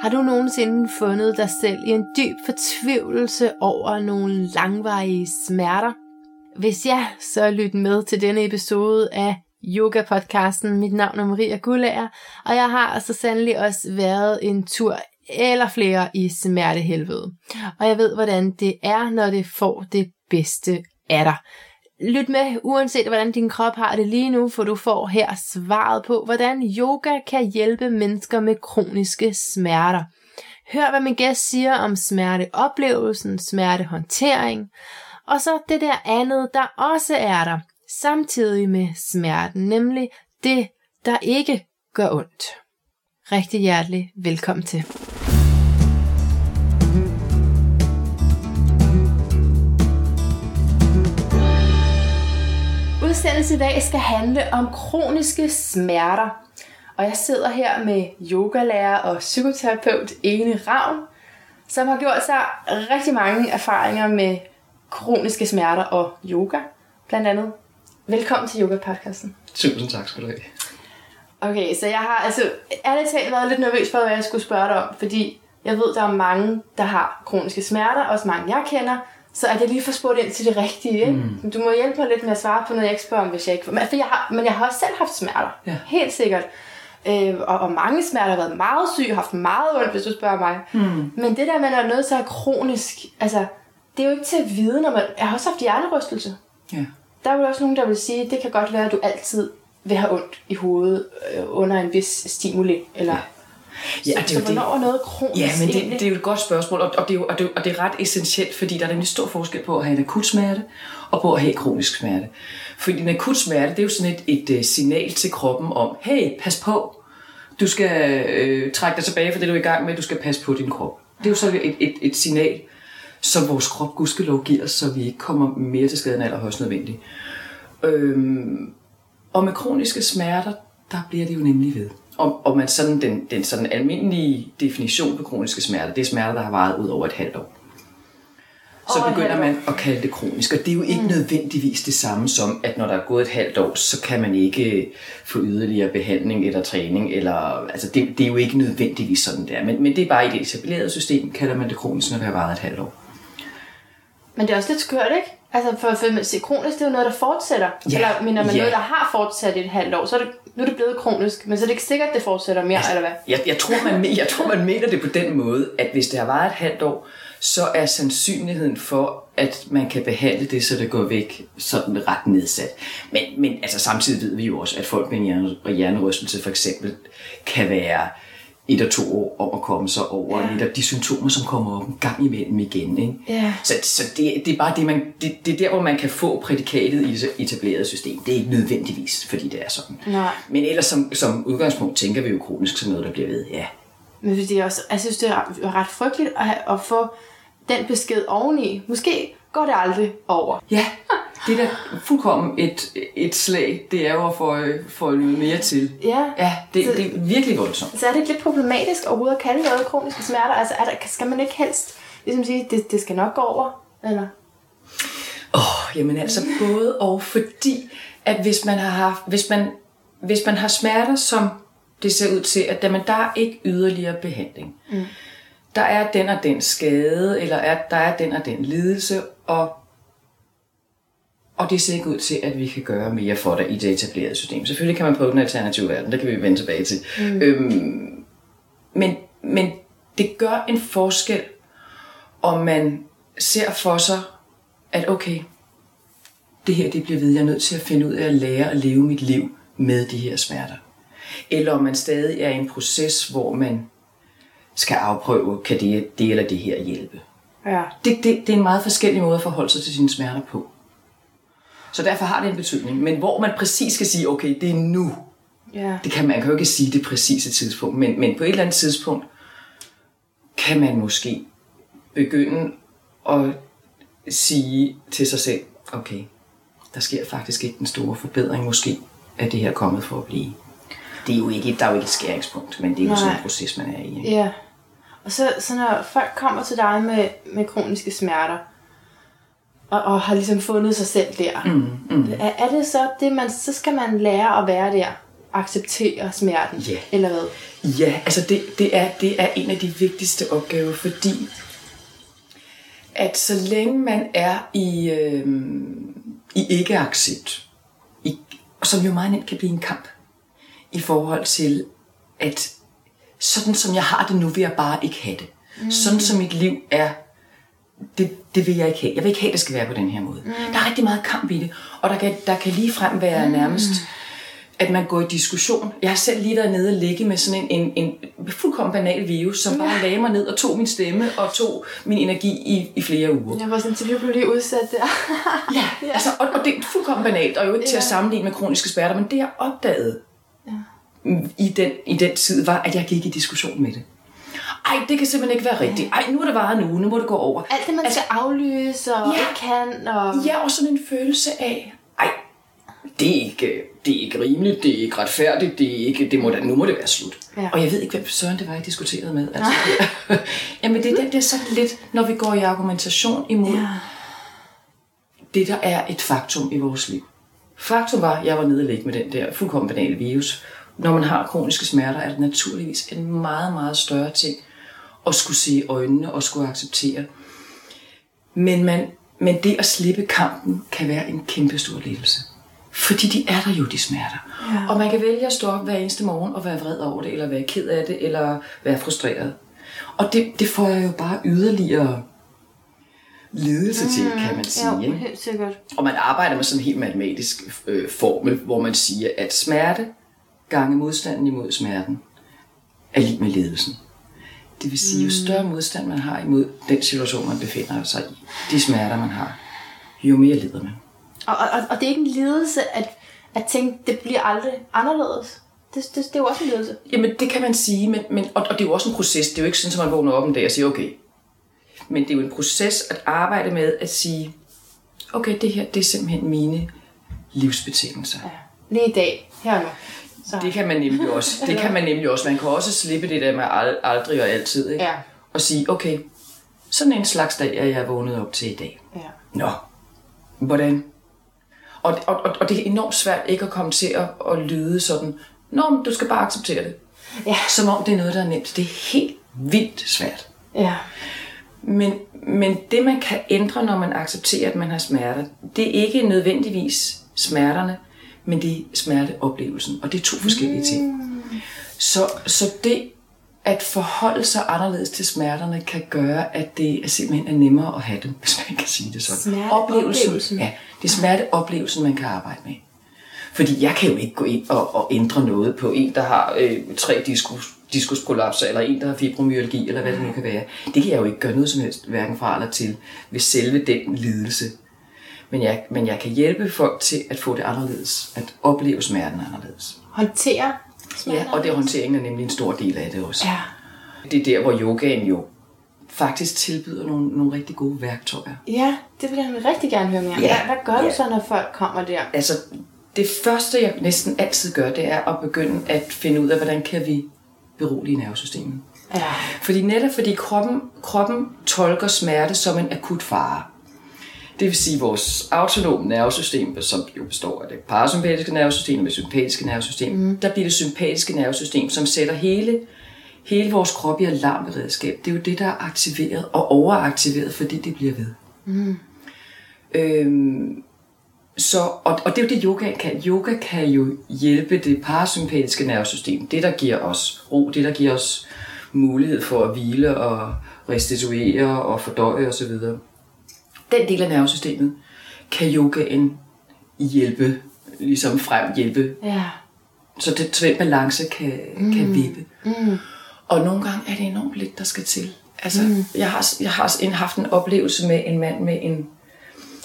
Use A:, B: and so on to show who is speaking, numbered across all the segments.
A: Har du nogensinde fundet dig selv i en dyb fortvivlelse over nogle langvarige smerter? Hvis ja, så lyt med til denne episode af Yoga-podcasten. Mit navn er Maria Gullager, og jeg har så sandelig også været en tur eller flere i smertehelvede. Og jeg ved, hvordan det er, når det får det bedste af dig. Lyt med, uanset hvordan din krop har det lige nu, for du får her svaret på, hvordan yoga kan hjælpe mennesker med kroniske smerter. Hør, hvad min gæst siger om smerteoplevelsen, smertehåndtering, og så det der andet, der også er der, samtidig med smerten, nemlig det, der ikke gør ondt. Rigtig hjertelig velkommen til. Udsendelsen i dag skal handle om kroniske smerter. Og jeg sidder her med yogalærer og psykoterapeut Ene Ravn, som har gjort sig rigtig mange erfaringer med kroniske smerter og yoga, blandt andet. Velkommen til Yoga-podcasten.
B: Tusind tak skal du have.
A: Okay, så jeg har altså ærligt talt været lidt nervøs for, hvad jeg skulle spørge dig om, fordi jeg ved, der er mange, der har kroniske smerter, også mange jeg kender, så er det lige for spurgt ind til det rigtige. Ikke? Mm. Du må hjælpe mig lidt med at svare på noget, jeg ikke spørger om, hvis jeg ikke. Men, for jeg har, men jeg har også selv haft smerter. Ja. Helt sikkert. Øh, og, og mange smerter har været meget syg, haft meget ondt, hvis du spørger mig. Mm. Men det der med, at noget så er kronisk, altså, det er jo ikke til at vide, når man... Jeg har også haft hjernerystelse. Ja. Der er jo også nogen, der vil sige, at det kan godt være, at du altid vil have ondt i hovedet øh, under en vis stimuli, eller... Ja Ja, så, det er så hvornår det. er noget kronisk
B: Ja, men det, det er jo et godt spørgsmål, og, og, det er jo, og, det, og det er ret essentielt, fordi der er nemlig stor forskel på at have en akut smerte, og på at have kronisk smerte. Fordi en akut smerte, det er jo sådan et, et, øh, signal til kroppen om, hey, pas på, du skal øh, trække dig tilbage for det, du er i gang med, du skal passe på din krop. Det er jo så et, et, et signal, som vores krop gudskelov giver så vi ikke kommer mere til skade end allerhøjst nødvendigt. Øhm, og med kroniske smerter, der bliver det jo nemlig ved. Og, og man sådan, den, den sådan almindelige definition på kroniske smerter, det er smerter, der har varet ud over et halvt år. Så begynder man at kalde det kronisk, og det er jo ikke mm. nødvendigvis det samme som, at når der er gået et halvt år, så kan man ikke få yderligere behandling eller træning, eller, altså det, det er jo ikke nødvendigvis sådan der, men, men det er bare i det etablerede system, kalder man det kronisk, når det har varet et halvt år.
A: Men det er også lidt skørt, ikke? Altså for, for kronisk, det er jo noget, der fortsætter. Ja, eller mener man ja. noget, der har fortsat i et halvt år, så er det, nu er det blevet kronisk, men så er det ikke sikkert, at det fortsætter mere, altså, eller hvad?
B: Jeg, jeg, tror, man, jeg tror, man mener det på den måde, at hvis det har varet et halvt år, så er sandsynligheden for, at man kan behandle det, så det går væk, sådan ret nedsat. Men, men altså, samtidig ved vi jo også, at folk med hjernerystelse for eksempel kan være et og to år om at komme sig over ja. netop de symptomer, som kommer op en gang imellem igen. Ikke? Ja. Så, så det, det er bare det, man, det, det er der, hvor man kan få prædikatet i det etablerede system. Det er ikke nødvendigvis, fordi det er sådan. Nej. Men ellers som, som udgangspunkt tænker vi jo kronisk som noget, der bliver ved. Ja.
A: Men det er også, jeg synes, det er ret frygteligt at, at få den besked oveni. Måske går det aldrig over.
B: Ja, det er da fuldkommen et, et slag. Det er jo at få, få noget mere til. Ja. Ja, det, så, det er virkelig voldsomt.
A: Så er det lidt problematisk overhovedet at kalde noget kroniske smerter? Altså, er der, skal man ikke helst ligesom sige, det, det skal nok gå over? Eller?
B: Åh, oh, jamen altså både og, fordi at hvis man har haft, hvis man, hvis man har smerter, som det ser ud til, at man, der er ikke yderligere behandling. Mm der er den og den skade, eller er, der er den og den lidelse, og, og det ser ikke ud til, at vi kan gøre mere for dig i det etablerede system. Selvfølgelig kan man prøve den alternative verden, det kan vi vende tilbage til. Mm. Øhm, men, men det gør en forskel, om man ser for sig, at okay, det her det bliver ved, jeg er nødt til at finde ud af at lære at leve mit liv med de her smerter. Eller om man stadig er i en proces, hvor man skal afprøve, kan det, det eller det her hjælpe. Ja. Det, det, det er en meget forskellig måde at forholde sig til sine smerter på. Så derfor har det en betydning. Men hvor man præcis skal sige, okay, det er nu. Ja. Det kan man, man kan jo ikke sige det præcise tidspunkt. Men, men på et eller andet tidspunkt, kan man måske begynde at sige til sig selv, okay, der sker faktisk ikke den store forbedring. Måske er det her kommet for at blive. Det er jo ikke, der er jo ikke et skæringspunkt, men det er jo Nej. sådan en proces, man er i. Ikke?
A: Ja. Og så, så når folk kommer til dig med, med kroniske smerter, og, og har ligesom fundet sig selv der, mm, mm. Er, er det så det, man, så skal man lære at være der? acceptere smerten,
B: Ja.
A: eller hvad?
B: Ja, altså det, det, er, det er en af de vigtigste opgaver, fordi at så længe man er i, øh, i ikke-accept, i, som jo meget nemt kan blive en kamp, i forhold til, at sådan som jeg har det nu, vil jeg bare ikke have det. Mm. Sådan som mit liv er, det, det vil jeg ikke have. Jeg vil ikke have, at det skal være på den her måde. Mm. Der er rigtig meget kamp i det, og der kan, der kan lige frem være mm. nærmest at man går i diskussion. Jeg har selv lige været nede og ligge med sådan en, en, en fuldkommen banal virus, som bare lagde mig ned og tog min stemme og tog min energi i, i flere uger.
A: Jeg var sådan til, blev lige udsat der.
B: Ja, ja. Altså, og, og det er fuldkommen banalt, og jo ikke til at
A: Ja.
B: sammenligne med kroniske smerter, men det jeg opdagede
A: Ja.
B: I, den, i den tid, var, at jeg gik i diskussion med det. Ej, det kan simpelthen ikke være rigtigt. Ej, nu er det bare nu, nu må det gå over.
A: Alt det, man altså, skal aflyse og
B: Ja.
A: ikke kan. Og...
B: Ja, og sådan en følelse af, ej, det er ikke, det er ikke rimeligt, det er ikke retfærdigt, det er ikke, det må da, nu må det være slut.
A: Ja.
B: Og jeg ved ikke, hvem søren det var, jeg diskuterede med. Altså, Jamen, det er den der sådan lidt, når vi går i argumentation imod
A: Ja.
B: det, der er et faktum i vores liv. Faktum var, at jeg var nede og med den der fuldkommen banale virus. Når man har kroniske smerter, er det naturligvis en meget, meget større ting at skulle se i øjnene og skulle acceptere. Men, man, men det at slippe kampen kan være en kæmpe stor lettelse. Fordi de er der jo, de smerter.
A: Ja.
B: Og man kan vælge at stå op hver eneste morgen og være vred over det, eller være ked af det, eller være frustreret. Og det, det får jeg jo bare yderligere ledelse til, kan man sige.
A: Ja,
B: ikke?
A: helt sikkert.
B: Og man arbejder med sådan en helt matematisk øh, formel, hvor man siger, at smerte gange modstanden imod smerten er lige med ledelsen. Det vil sige, jo større modstand man har imod den situation, man befinder sig i, de smerter, man har, jo mere lider man.
A: Og, og, og det er ikke en lidelse at, at tænke, det bliver aldrig anderledes. Det, det, det er jo også en lidelse.
B: Jamen, det kan man sige, men, men, og, og det er jo også en proces. Det er jo ikke sådan, at man vågner op en dag og siger, okay. Men det er jo en proces at arbejde med at sige, okay, det her, det er simpelthen mine livsbetingelser.
A: Ja. Lige i dag, her og nu. Så.
B: Det kan man nemlig også. Det kan man nemlig også. Man kan også slippe det der med ald- aldrig og altid. Ikke?
A: Ja.
B: Og sige, okay, sådan en slags dag er jeg vågnet op til i dag.
A: Ja.
B: Nå, hvordan? Og, og, og, og det er enormt svært ikke at komme til at, at lyde sådan, Nå, men du skal bare acceptere det.
A: Ja.
B: Som om det er noget, der er nemt. Det er helt vildt svært.
A: Ja.
B: Men, men det, man kan ændre, når man accepterer, at man har smerter, det er ikke nødvendigvis smerterne, men det er smerteoplevelsen. Og det er to forskellige ting. Så, så det at forholde sig anderledes til smerterne kan gøre, at det er simpelthen er nemmere at have dem, hvis man kan sige det sådan.
A: Smerteoplevelsen.
B: Ja, det er smerteoplevelsen, man kan arbejde med. Fordi jeg kan jo ikke gå ind og, og ændre noget på en, der har øh, tre diskus, diskusprolapser, eller en, der har fibromyalgi, eller hvad det nu kan være. Det kan jeg jo ikke gøre noget som helst, hverken fra eller til, ved selve den lidelse. Men jeg, men jeg kan hjælpe folk til at få det anderledes, at opleve smerten anderledes.
A: Håndtere
B: Ja, og det håndteringen er nemlig en stor del af det også.
A: Ja.
B: Det er der, hvor yogaen jo faktisk tilbyder nogle, nogle rigtig gode værktøjer.
A: Ja, det vil jeg rigtig gerne høre mere om.
B: Ja.
A: Hvad, hvad gør du
B: Ja.
A: så, når folk kommer der?
B: Altså, det første, jeg næsten altid gør, det er at begynde at finde ud af, hvordan kan vi berolige nervesystemet.
A: Ja.
B: Fordi netop fordi kroppen, kroppen tolker smerte som en akut fare. Det vil sige, at vores autonome nervesystem, som jo består af det parasympatiske nervesystem og det sympatiske nervesystem, mm. der bliver det sympatiske nervesystem, som sætter hele, hele vores krop i alarmberedskab. Det er jo det, der er aktiveret og overaktiveret, fordi det bliver ved. Mm. Øhm, så, og, og det er jo det, yoga kan. Yoga kan jo hjælpe det parasympatiske nervesystem. Det, der giver os ro, det, der giver os mulighed for at hvile og restituere og fordøje osv. Den del af nervesystemet kan yogaen hjælpe, ligesom frem hjælpe,
A: Ja.
B: så det, så den balance kan, mm. kan vippe. Mm. Og nogle gange er det enormt lidt, der skal til. Altså, mm. jeg har, jeg har en, haft en oplevelse med en mand med en,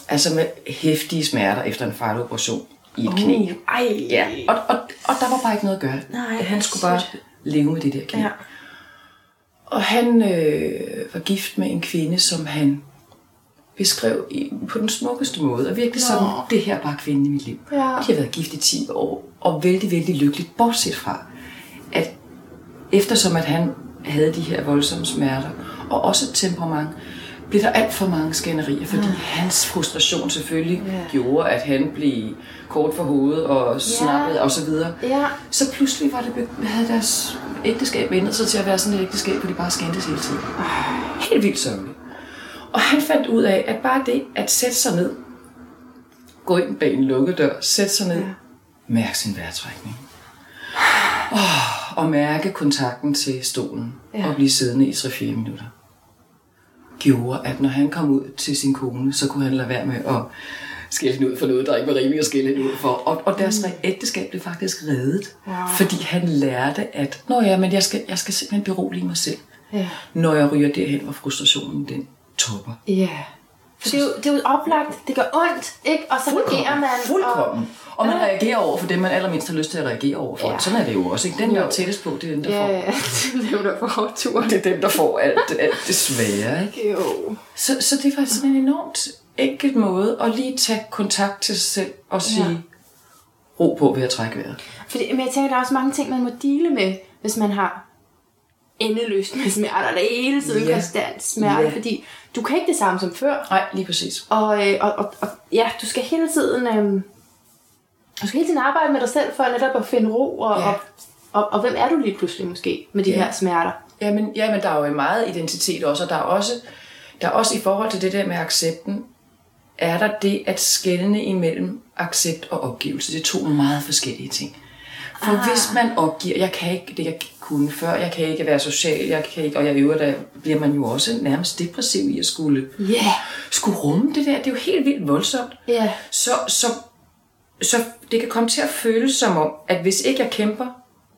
B: altså med hæftige smerter efter en fejloperation i et knæ.
A: Ej.
B: Ja, og, og, og der var bare ikke noget at gøre.
A: Nej,
B: Han skulle bare leve med det der knæ.
A: Ja.
B: Og han øh, var gift med en kvinde, som han beskrev i, på den smukkeste måde. Og virkelig sådan, det her er bare kvinden i mit liv.
A: Ja.
B: Og de har været gift i 10 år, og vældig, vældig lykkeligt, bortset fra, at eftersom at han havde de her voldsomme smerter, og også et temperament, blev der alt for mange skænderier, fordi hans frustration selvfølgelig
A: Ja.
B: gjorde, at han blev kort for hovedet og snappet og så videre.
A: Ja.
B: Så pludselig var det, havde deres ægteskab ændret sig til at være sådan et ægteskab, hvor de bare skændtes hele tiden. Helt vildt sørgeligt. Og han fandt ud af, at bare det at sætte sig ned, gå ind bag en lukket dør, sætte sig ned, mærke sin vejrtrækning. Oh, og mærke kontakten til stolen
A: Ja.
B: og blive siddende i 3-4 minutter. Gjorde, at når han kom ud til sin kone, så kunne han lade være med at skælde hende ud for noget, der ikke var rimeligt at skælde hende ud for. Og, og deres mm. ægteskab blev faktisk reddet,
A: Wow.
B: fordi han lærte, at Nå ja, men jeg skal, jeg skal simpelthen berolige mig selv,
A: Ja.
B: når jeg ryger derhen, hvor frustrationen den topper.
A: Ja. For det er, jo, det er jo oplagt. Det gør ondt, ikke? Og så reagerer man.
B: Fuldkommen. Og man reagerer over for det, man allermindst har lyst til at reagere over for.
A: Ja.
B: Ja. Sådan er det jo også. Ikke? Den, der er tættest på, det er den, der
A: Og,
B: får.
A: ja, ja. det er jo der får tur.
B: Det er den, der får alt, alt det svære. Ikke?
A: Jo.
B: Så, så det var sådan en enormt enkel måde at lige tage kontakt til sig selv og sige, ja. ro på ved at trække vejret.
A: Fordi, men jeg tænker, der er også mange ting, man må dele med, hvis man har endeløst med smerter, der hele tiden
B: Ja.
A: konstant smerte,
B: Ja.
A: fordi du kan ikke det samme som før.
B: Nej, lige præcis.
A: Og, øh, og, og, og ja, du skal hele tiden... Øh, du skal hele tiden arbejde med dig selv for netop at finde ro, og,
B: Ja.
A: og, og, og hvem er du lige pludselig måske med de
B: Ja.
A: her smerter?
B: Jamen, jamen, der er jo meget identitet også, og der er også, der er også i forhold til det der med accepten, er der det at skelne imellem accept og opgivelse. Det er to meget forskellige ting. For ah. hvis man opgiver, jeg kan ikke det, jeg kunne før, jeg kan ikke være social, jeg kan ikke, og jeg øver, der bliver man jo også nærmest depressiv i at skulle,
A: Ja. Yeah.
B: skulle rumme det der. Det er jo helt vildt voldsomt.
A: Ja.
B: Så, så, så det kan komme til at føles som om, at hvis ikke jeg kæmper,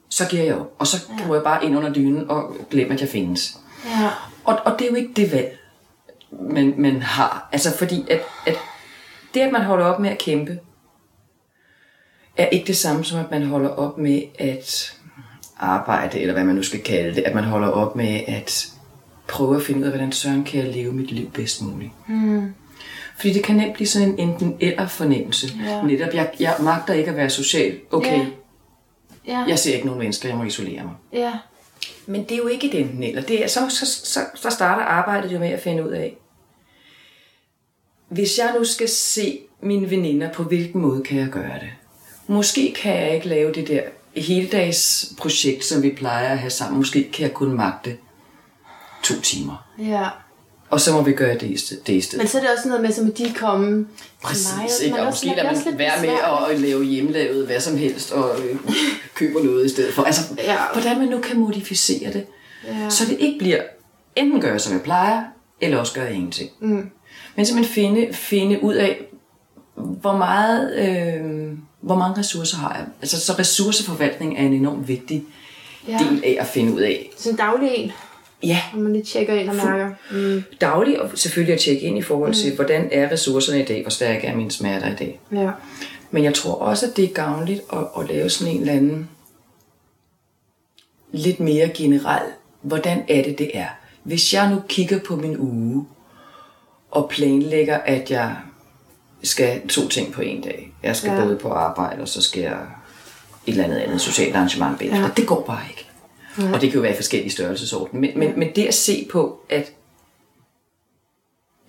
B: så giver jeg op. Og så går jeg bare ind under dynen og glemmer, at jeg findes.
A: Ja.
B: Og, og det er jo ikke det valg, man, man har. Altså fordi, at, at det, at man holder op med at kæmpe, er ikke det samme som, at man holder op med at arbejde, eller hvad man nu skal kalde det. At man holder op med at prøve at finde ud af, hvordan søren kan jeg leve mit liv bedst muligt. Mm. Fordi det kan nemt blive sådan en enten eller fornemmelse.
A: Ja.
B: Netop, jeg, jeg magter ikke at være social. Okay,
A: Ja. Ja.
B: jeg ser ikke nogen mennesker, jeg må isolere mig.
A: Ja.
B: Men det er jo ikke et enten eller. Det er, så, så, så, så starter arbejdet jo med at finde ud af, hvis jeg nu skal se mine veninder, på hvilken måde kan jeg gøre det? Måske kan jeg ikke lave det der heldags projekt, som vi plejer at have sammen. Måske kan jeg kun magte to timer.
A: Ja.
B: Og så må vi gøre det i. Det i stedet.
A: Men så er det også noget med, som at de komme
B: Præcis,
A: mig.
B: ikke? Og
A: også-
B: måske
A: er
B: lader man være med at lave hjemmelavet hvad som helst, og øh, køber noget i stedet for. Altså,
A: Ja.
B: hvordan man nu kan modificere det,
A: Ja.
B: så det ikke bliver, enten gør jeg, som jeg plejer, eller også gør jeg ingenting. Mm. Men simpelthen finde, finde ud af, hvor meget, øh, hvor mange ressourcer har jeg. Altså, så ressourceforvaltning er en enormt vigtig
A: Ja.
B: del af at finde ud af.
A: Sådan en daglig en,
B: Ja,
A: hvor man lige tjekker ind og mærker. Mm.
B: dagligt og selvfølgelig at tjekke ind i forhold til, mm. hvordan er ressourcerne i dag, hvor stærke er mine smerter i dag.
A: Ja.
B: Men jeg tror også, at det er gavnligt at, at lave sådan en eller anden lidt mere generel, hvordan er det, det er. Hvis jeg nu kigger på min uge og planlægger, at jeg skal to ting på en dag. Jeg skal
A: Ja.
B: både på arbejde, og så skal jeg et eller andet andet socialt arrangement bagefter.
A: Ja.
B: Det går bare ikke. Ja. Og det kan jo være i forskellige størrelsesorden. Men, men, men det at se på, at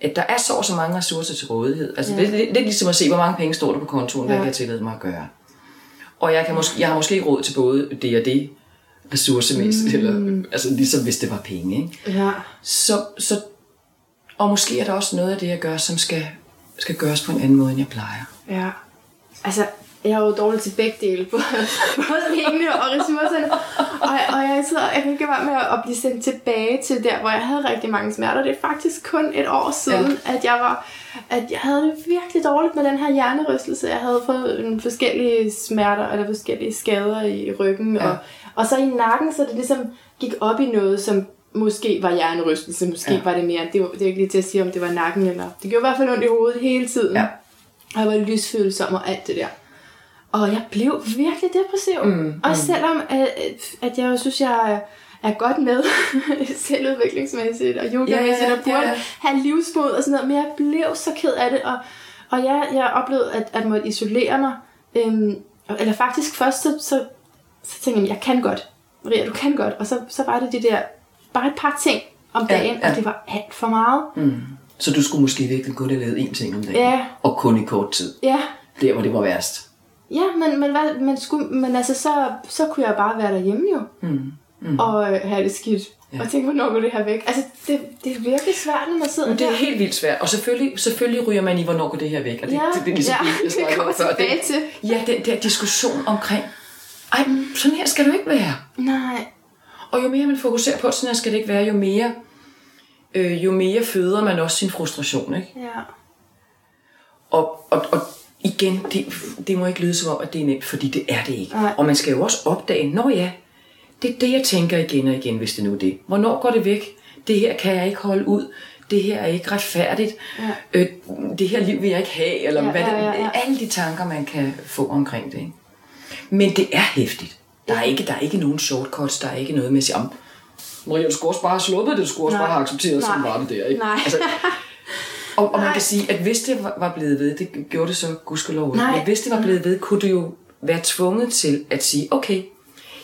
B: at der er så og så mange ressourcer til rådighed. Altså, ja. det, er lidt, lidt ligesom at se, hvor mange penge står der på kontoen, hvad
A: Ja.
B: kan jeg tillade mig at gøre. Og jeg, kan måske, jeg har måske ikke råd til både det og det, ressourcemæssigt, mm. eller, altså ligesom hvis det var penge. Ikke?
A: Ja.
B: Så, så, og måske er der også noget af det, jeg gør, som skal, skal gøres på en anden måde, end jeg plejer.
A: Ja. Altså, jeg er jo dårlig til begge dele. Både, både pengene og ressourcerne. Og, og jeg, sidder, jeg kan ikke være med at blive sendt tilbage til der, hvor jeg havde rigtig mange smerter. Det er faktisk kun et år siden, ja. at jeg var at jeg havde det virkelig dårligt med den her hjernerystelse. Jeg havde fået nogle forskellige smerter, eller forskellige skader i ryggen. Ja. Og, og så i nakken, så det ligesom gik op i noget, som måske var hjernerystelse, måske ja. Var det mere. Det var, det var ikke lige til at sige, om det var nakken, eller... Det gjorde i hvert fald ondt i hovedet hele tiden.
B: Ja.
A: Og jeg var lysfølsom og alt det der. Og jeg blev virkelig depressiv. Mm, Også selvom, at, at jeg synes, jeg er- er godt med selvudviklingsmæssigt og yogamæssigt,
B: Ja, ja,
A: og burde
B: ja.
A: have livsmod og sådan noget. Men jeg blev så ked af det, og, og jeg, jeg oplevede at, at måtte isolere mig. Øhm, eller faktisk først, så, så, så tænkte jeg, jeg kan godt. Maria, du kan godt. Og så, så var det de der, bare et par ting, om
B: Ja,
A: dagen,
B: ja.
A: og det var alt for meget.
B: Mm. Så du skulle måske virkelig kun have lavet én ting om dagen.
A: Ja.
B: Og kun i kort tid.
A: Ja,
B: Der, hvor det var værst.
A: ja men, men, hvad, man skulle, men altså, så, så kunne jeg bare være derhjemme jo,
B: Mm. Mm.
A: og øh, have det skidt.
B: Ja.
A: Ja. Og tænke, hvornår går det her væk? Altså, det, det er virkelig svært, når man sidder
B: Men det er
A: der.
B: helt vildt svært. Og selvfølgelig, selvfølgelig ryger man i, hvornår går det her væk. Og det,
A: Ja,
B: det, det, er ligesom
A: ja,
B: det,
A: det kommer
B: om før.
A: tilbage til.
B: Ja, den der diskussion omkring, ej, sådan her skal du ikke være.
A: Nej,
B: Og jo mere man fokuserer på, sådan skal det ikke være, jo mere, øh, jo mere føder man også sin frustration. Ikke?
A: ja.
B: Og, og, og igen, det, det må ikke lyde som om, at det er nemt, fordi det er det ikke.
A: Nej.
B: Og man skal jo også opdage, når ja, det er det, jeg tænker igen og igen, hvis det nu er det. Hvornår går det væk? Det her kan jeg ikke holde ud. Det her er ikke retfærdigt.
A: Ja.
B: Øh, det her liv vil jeg ikke have. Eller
A: Ja,
B: hvad det,
A: ja, ja, ja.
B: Alle de tanker, man kan få omkring det. Ikke? Men det er hæftigt. Der er, ikke, der er ikke nogen shortcuts. Der er ikke noget med at sige, "Om, Maria, du skulle også bare have sluppet det. Du skulle også
A: Nej.
B: bare have accepteret,
A: Nej.
B: var det der. Ikke?
A: Nej.
B: Altså, og, og man kan sige, at hvis det var- blevet ved, det gjorde det så gudskelov, men hvis det var blevet ved, kunne du jo være tvunget til at sige, okay,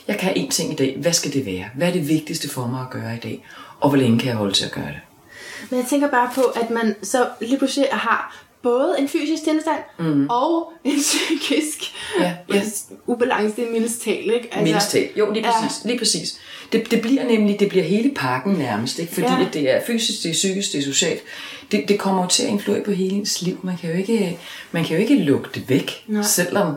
B: jeg kan én ting i dag, hvad skal det være? Hvad er det vigtigste for mig at gøre i dag? Og hvor længe kan jeg holde til at gøre det?
A: Men jeg tænker bare på, at man så lige pludselig har både en fysisk tilstand mm. og en psykisk
B: Ja, ja.
A: ubalance, det er mildest talt, ikke? Altså,
B: Mildest talt. Jo, lige præcis. Lige præcis. Det, det bliver nemlig, det bliver hele pakken nærmest, ikke? fordi
A: Ja.
B: ja. det er fysisk, det er psykisk, det er socialt. Det, det kommer jo til at influere på hele ens liv. Man kan jo ikke, man kan jo ikke lukke det væk,
A: Nej.
B: selvom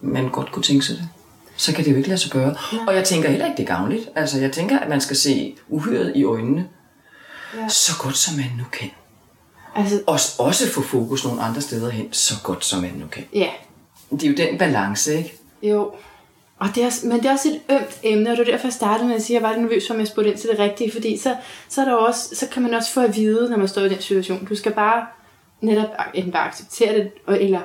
B: man godt kunne tænke sig det. Så kan det jo ikke lade sig gøre. Og jeg tænker heller ikke, det er gavnligt. Altså, jeg tænker, at man skal se uhyret i øjnene,
A: Ja.
B: så godt som man nu kan.
A: Altså,
B: Og også få fokus nogle andre steder hen, så godt som man nu kan.
A: ja,
B: Det er jo den balance, ikke?
A: jo. Og det er, også- men det er også et ømt emne, og det var derfor, jeg startede med at sige, at jeg var nervøs for, om jeg spurgte ind til det rigtige, fordi så, så, er der også, så kan man også få at vide, når man står i den situation. Du skal bare netop enten bare acceptere det, eller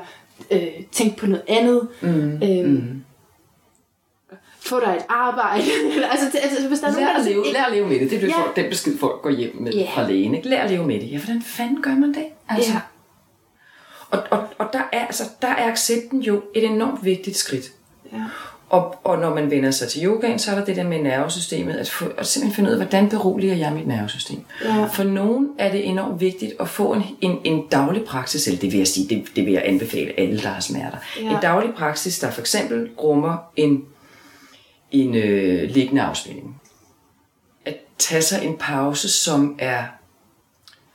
A: øh, tænke på noget andet. Mm, øh, mm. Få dig et arbejde. Altså, det, altså, hvis der er
B: Lær at, leve, lær at leve med det. Det er
A: Ja.
B: ja. folk, den besked, folk går hjem med yeah. fra lægen. Ikke? Lær at leve med det. Ja, hvordan fanden gør man det? Altså.
A: Ja.
B: Og, og, og der, er, altså, der er accepten jo et enormt vigtigt skridt.
A: Ja.
B: Og, og når man vender sig til yogaen, så er der det der med nervesystemet, at, få, at simpelthen finde ud af, hvordan beroliger jeg mit nervesystem.
A: Ja.
B: For nogen er det enormt vigtigt at få en, en, en daglig praksis, eller det vil jeg sige, det, det vil jeg anbefale alle, der har smerter.
A: Ja.
B: En daglig praksis, der for eksempel rummer en, en øh, liggende afspænding. At tage sig en pause, som er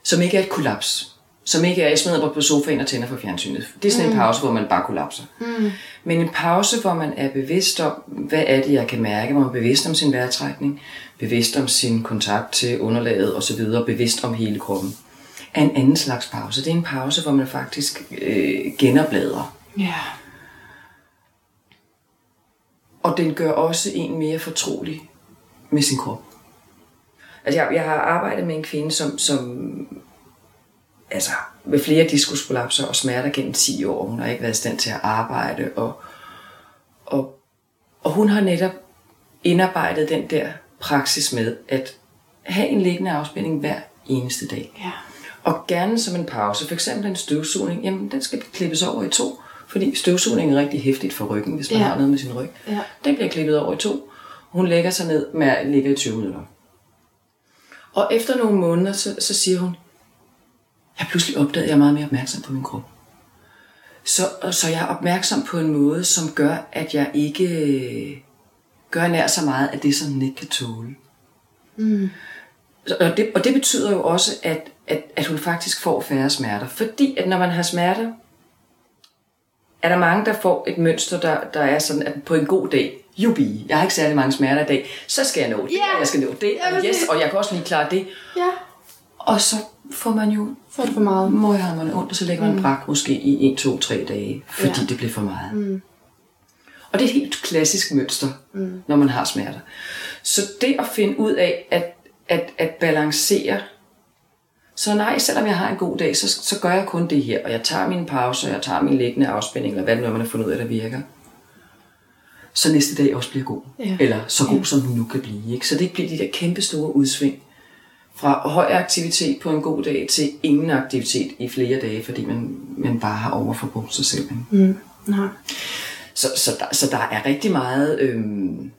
B: som ikke er et kollaps. Som ikke er, jeg smider mig på sofaen og tænder for fjernsynet. Det er sådan mm. en pause, hvor man bare kollapser. Mm. Men en pause, hvor man er bevidst om, hvad er det, jeg kan mærke, hvor man er bevidst om sin vejrtrækning, bevidst om sin kontakt til underlaget osv., bevidst om hele kroppen, er en anden slags pause. Det er en pause, hvor man faktisk øh.
A: Ja.
B: Og den gør også en mere fortrolig med sin krop. Altså, jeg, jeg har arbejdet med en kvinde, som, som altså, med flere diskusprolapser og smerter gennem 10 år. Hun har ikke været i stand til at arbejde, og, og, og hun har netop indarbejdet den der praksis med at have en liggende afspænding hver eneste dag.
A: Ja.
B: Og gerne som en pause. For eksempel en støvsugning. Jamen, den skal klippes over i to. Fordi støvsugning er rigtig hæftigt for ryggen, hvis man
A: Ja.
B: har noget med sin ryg.
A: Ja.
B: Den bliver klippet over i to. Hun lægger sig ned med at ligge i 20 minutter. Og efter nogle måneder, så, så siger hun, jeg pludselig opdaget, at jeg er meget mere opmærksom på min krop. Så, så jeg er opmærksom på en måde, som gør, at jeg ikke øh, gør nær så meget af det, som den ikke kan tåle. Mm. Og, det, og det betyder jo også, at, at, at hun faktisk får færre smerter. Fordi at når man har smerter, er der mange, der får et mønster, der, der er sådan, at på en god dag, jubi, jeg har ikke særlig mange smerter i dag, så skal jeg nå det,
A: Ja.
B: og jeg skal nå det, og, yes, og jeg kan også lige klare det.
A: Ja.
B: Og så får man jo
A: Så er det for meget.
B: møghammerne ondt, og så lægger man mm. brak måske i 1, 2, 3 dage, fordi
A: Ja.
B: det bliver for meget. Mm. Og det er et helt klassisk mønster, mm. når man har smerter. Så det at finde ud af at, at, at balancere, så nej, selvom jeg har en god dag, så, så gør jeg kun det her, og jeg tager min pause, og jeg tager min liggende afspænding, eller hvad det nu er, man har fundet ud af, der virker. Så næste dag også bliver god.
A: Ja.
B: Eller så god, som den nu kan blive. Ikke? Så det ikke bliver de der kæmpe store udsving fra høj aktivitet på en god dag til ingen aktivitet i flere dage, fordi man, man bare har overforbrugt sig selv. ikke?
A: Mm. Nej.
B: Så, så, der, så der er rigtig meget øhm,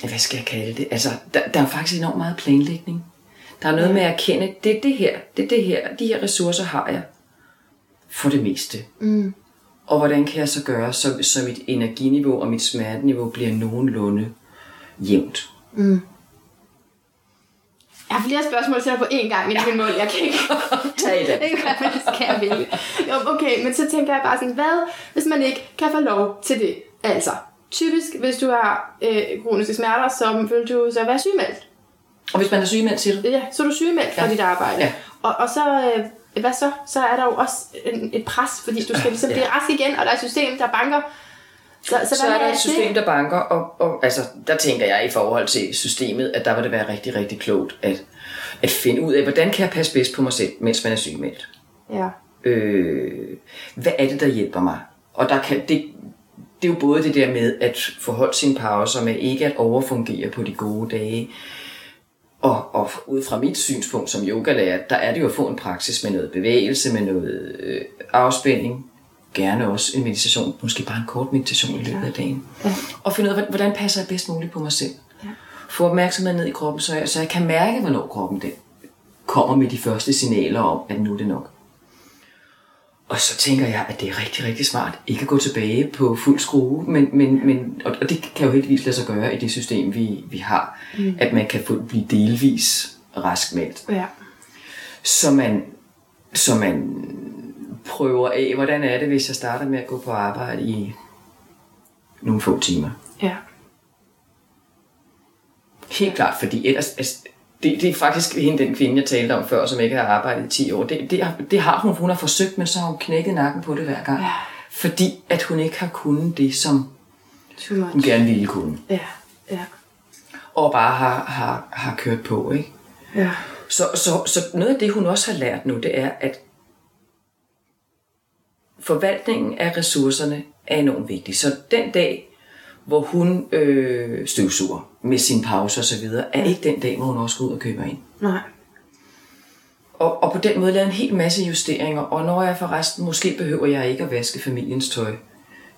B: hvad skal jeg kalde det? Altså, der, der er faktisk enormt meget planlægning. Der er noget ja. med at erkende, det er det her, det er det her, de her ressourcer har jeg. For det meste. Mm. Og hvordan kan jeg så gøre, så, så mit energiniveau og mit smerteniveau bliver nogenlunde jævnt. Mm.
A: Jeg har flere spørgsmål til dig på én gang, men ja. min mål, jeg kan ikke.
B: Tag det.
A: det skal jeg vælge. Jo, okay, men så tænker jeg bare sådan, hvad hvis man ikke kan få lov til det? Altså, typisk, hvis du har øh, kroniske smerter, så vil du så være sygemeldt.
B: Og hvis man er sygemeldt, siger du?
A: Ja, så er du sygemeldt ja. for dit arbejde. Ja. Og, og så, øh, hvad så? Så er der jo også en, et pres, fordi du skal ligesom ja. blive rask igen, og der er et system, der banker.
B: Så, så, så er der et system, der banker, og, og altså, der tænker jeg i forhold til systemet, at der vil det være rigtig, rigtig klogt at, at finde ud af, hvordan kan jeg passe bedst på mig selv, mens man er sygemeldt.
A: Ja.
B: Øh, hvad er det, der hjælper mig? Og der kan, det, det er jo både det der med at forholde sine pauser med ikke at overfungere på de gode dage. Og, og ud fra mit synspunkt som yogalærer, der er det jo at få en praksis med noget bevægelse, med noget øh, afspænding. Gerne også en meditation, måske bare en kort meditation i løbet af dagen. Ja. Og finde ud af, hvordan passer jeg bedst muligt på mig selv. Ja. Få opmærksomhed ned i kroppen, så jeg, så jeg kan mærke, hvornår kroppen den kommer med de første signaler om, at nu er det nok. Og så tænker jeg, at det er rigtig, rigtig smart ikke at gå tilbage på fuld skrue, men, men, men, og det kan jo heldigvis lade sig gøre i det system, vi, vi har, mm. at man kan få, blive delvis raskmeldt.
A: Ja.
B: Så man, så man prøver af, hvordan er det, hvis jeg starter med at gå på arbejde i nogle få timer.
A: Ja.
B: Helt klart, fordi ellers, altså, det, det er faktisk hende, den kvinde, jeg talte om før, som ikke har arbejdet i 10 år. Det, det, det har hun, hun har forsøgt, men så har hun knækket nakken på det hver gang. Ja. Fordi at hun ikke har kunnet det, som hun gerne ville kunne.
A: Ja, ja.
B: Og bare har, har, har kørt på, ikke?
A: Ja.
B: Så, så, så noget af det, hun også har lært nu, det er, at forvaltningen af ressourcerne er enormt vigtig. Så den dag, hvor hun øh, støvsuger med sin pause og så videre, er ikke den dag, hvor hun også går ud og køber ind.
A: Nej.
B: Og, og på den måde laver en hel masse justeringer, og når jeg forresten, måske behøver jeg ikke at vaske familiens tøj.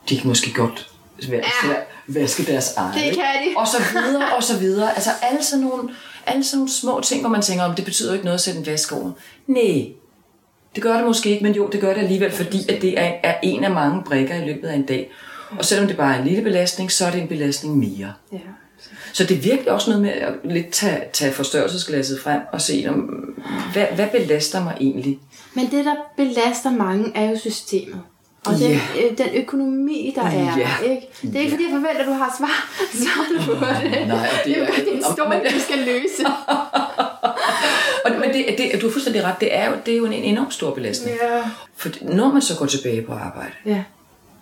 B: De kan måske godt ja. vaske deres eget.
A: Det kan de.
B: Og så videre, og så videre. Altså alle sådan nogle, alle sådan nogle små ting, hvor man tænker, om det betyder ikke noget at sætte en vask over. Nej, det gør det måske ikke, men jo, det gør det alligevel, fordi at det er, er en af mange brækker i løbet af en dag. Og selvom det bare er en lille belastning, så er det en belastning mere.
A: Ja.
B: Så det er virkelig også noget med at lidt tage, tage forstørrelsesglasset frem og se, om, hvad, hvad belaster mig egentlig?
A: Men det, der belaster mange, er jo systemet. Og den, yeah. øh, den økonomi, der er, yeah. ikke? Det er ikke, fordi jeg forventer, at du har svar, svar på det.
B: Nej, det,
A: det er jo din story, men... du skal løse.
B: og, men det, det, du har fuldstændig ret, det er jo, det er jo en enorm stor belastning.
A: Yeah.
B: For når man så går tilbage på arbejde,
A: yeah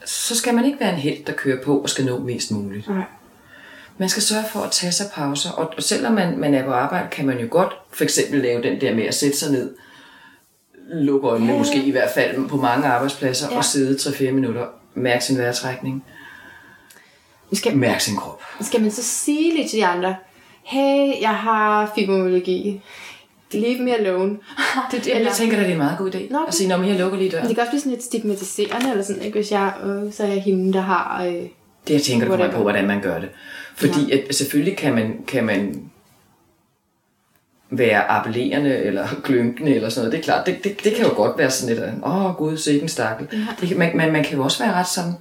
B: så skal man ikke være en held, der kører på og skal nå mest muligt.
A: Nej.
B: Man skal sørge for at tage sig pauser, og selvom man, man er på arbejde, kan man jo godt for eksempel lave den der med at sætte sig ned, lukke øjnene, ja. måske i hvert fald på mange arbejdspladser, ja. og sidde 3-4 minutter, mærke sin vejrtrækning, skal, mærke sin krop.
A: Skal man så sige lidt til de andre, hey, jeg har fibromyalgi, leave me alone.
B: det, det, eller, jeg tænker, at det er en meget god idé. Nå. At sige, når jeg lukker lige døren.
A: Det kan også blive sådan lidt stigmatiserende, eller sådan, ikke? hvis jeg, øh, så er jeg hende, der har... Øh,
B: det jeg tænker, kommer på, hvordan man gør det. Fordi ja. at, selvfølgelig kan man, kan man være appellerende eller klynkende eller sådan noget. Det er klart, det, det, det kan jo godt være sådan lidt, åh oh, gud, sikke en stakkel. Ja. Det kan, man, man, man kan jo også være ret sådan,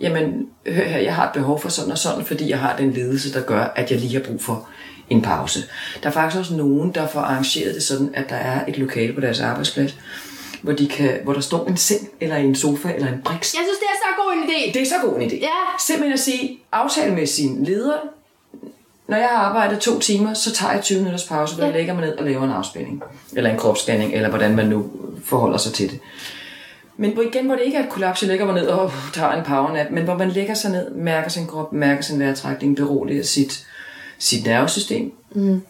B: jamen, hør her, jeg har et behov for sådan og sådan, fordi jeg har den ledelse, der gør, at jeg lige har brug for en pause. Der er faktisk også nogen, der får arrangeret det sådan, at der er et lokale på deres arbejdsplads, hvor, de kan, hvor der står en seng, eller en sofa, eller en briks.
A: Jeg synes, det er så god en idé.
B: Det er så god en idé.
A: Ja.
B: Simpelthen at sige, aftale med sin leder, når jeg har arbejdet to timer, så tager jeg 20 minutters pause, hvor ja. jeg lægger mig ned og laver en afspænding. Eller en kropsscanning, eller hvordan man nu forholder sig til det. Men hvor igen, hvor det ikke er et kollaps, jeg lægger mig ned og tager en powernap, men hvor man lægger sig ned, mærker sin krop, mærker sin vejrtrækning, beroliger sit sit nervesystem, mm.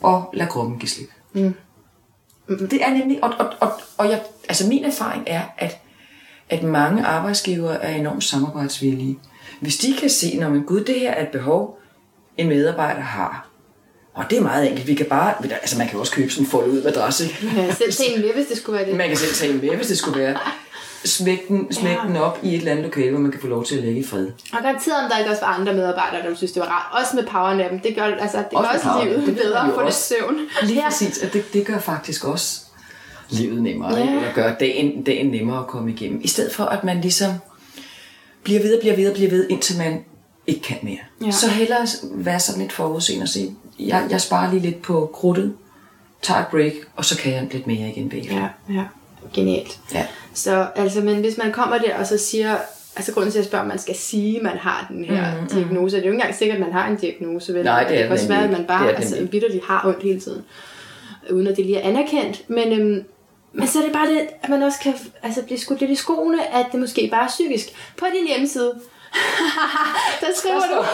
B: og lad kroppen give slip. Mm. Det er nemlig, og, og, og, og jeg, altså min erfaring er, at, at mange arbejdsgivere er enormt samarbejdsvillige. Hvis de kan se, når man gud, det her er et behov, en medarbejder har, og det er meget enkelt. Vi kan bare, altså man kan også købe sådan en foldet ud madras, ikke?
A: Ja, selv tage en med, hvis det skulle være det.
B: Man kan selv tage en med, hvis det skulle være. Smække den, smæk
A: Ja.
B: den op i et eller andet lokale, hvor man kan få lov til at ligge i fred.
A: Og garanteret, om der ikke også var andre medarbejdere, der synes, det var rart. Også med powernappen. Det gør, altså, det gør
B: Også med
A: også livet
B: Det
A: bedre for det søvn.
B: Lige præcis, og det, det gør faktisk også livet nemmere,
A: Ja.
B: ja. eller gør dagen, dagen nemmere at komme igennem. I stedet for, at man ligesom bliver ved og bliver ved og bliver ved, indtil man ikke kan mere.
A: Ja.
B: Ja. Så hellere være sådan lidt forudseende og sige, jeg, jeg sparer lige lidt på krudtet, tager et break, og så kan jeg lidt mere igen bagefter.
A: Ja, ja. Genialt.
B: Ja.
A: Så altså, men hvis man kommer der og så siger, altså grunden til at spørge, om man skal sige, at man har den her mm, diagnose, det er jo ikke engang sikkert, at man har en diagnose, vel?
B: Nej, det er
A: det
B: det
A: kan også være, at man bare
B: Det er det
A: altså, bitterligt har ondt hele tiden, uden at det lige er anerkendt. Men, øhm, men så er det bare det, at man også kan altså, blive skudt lidt i skoene, at det måske bare er psykisk. På din hjemmeside, der skriver du,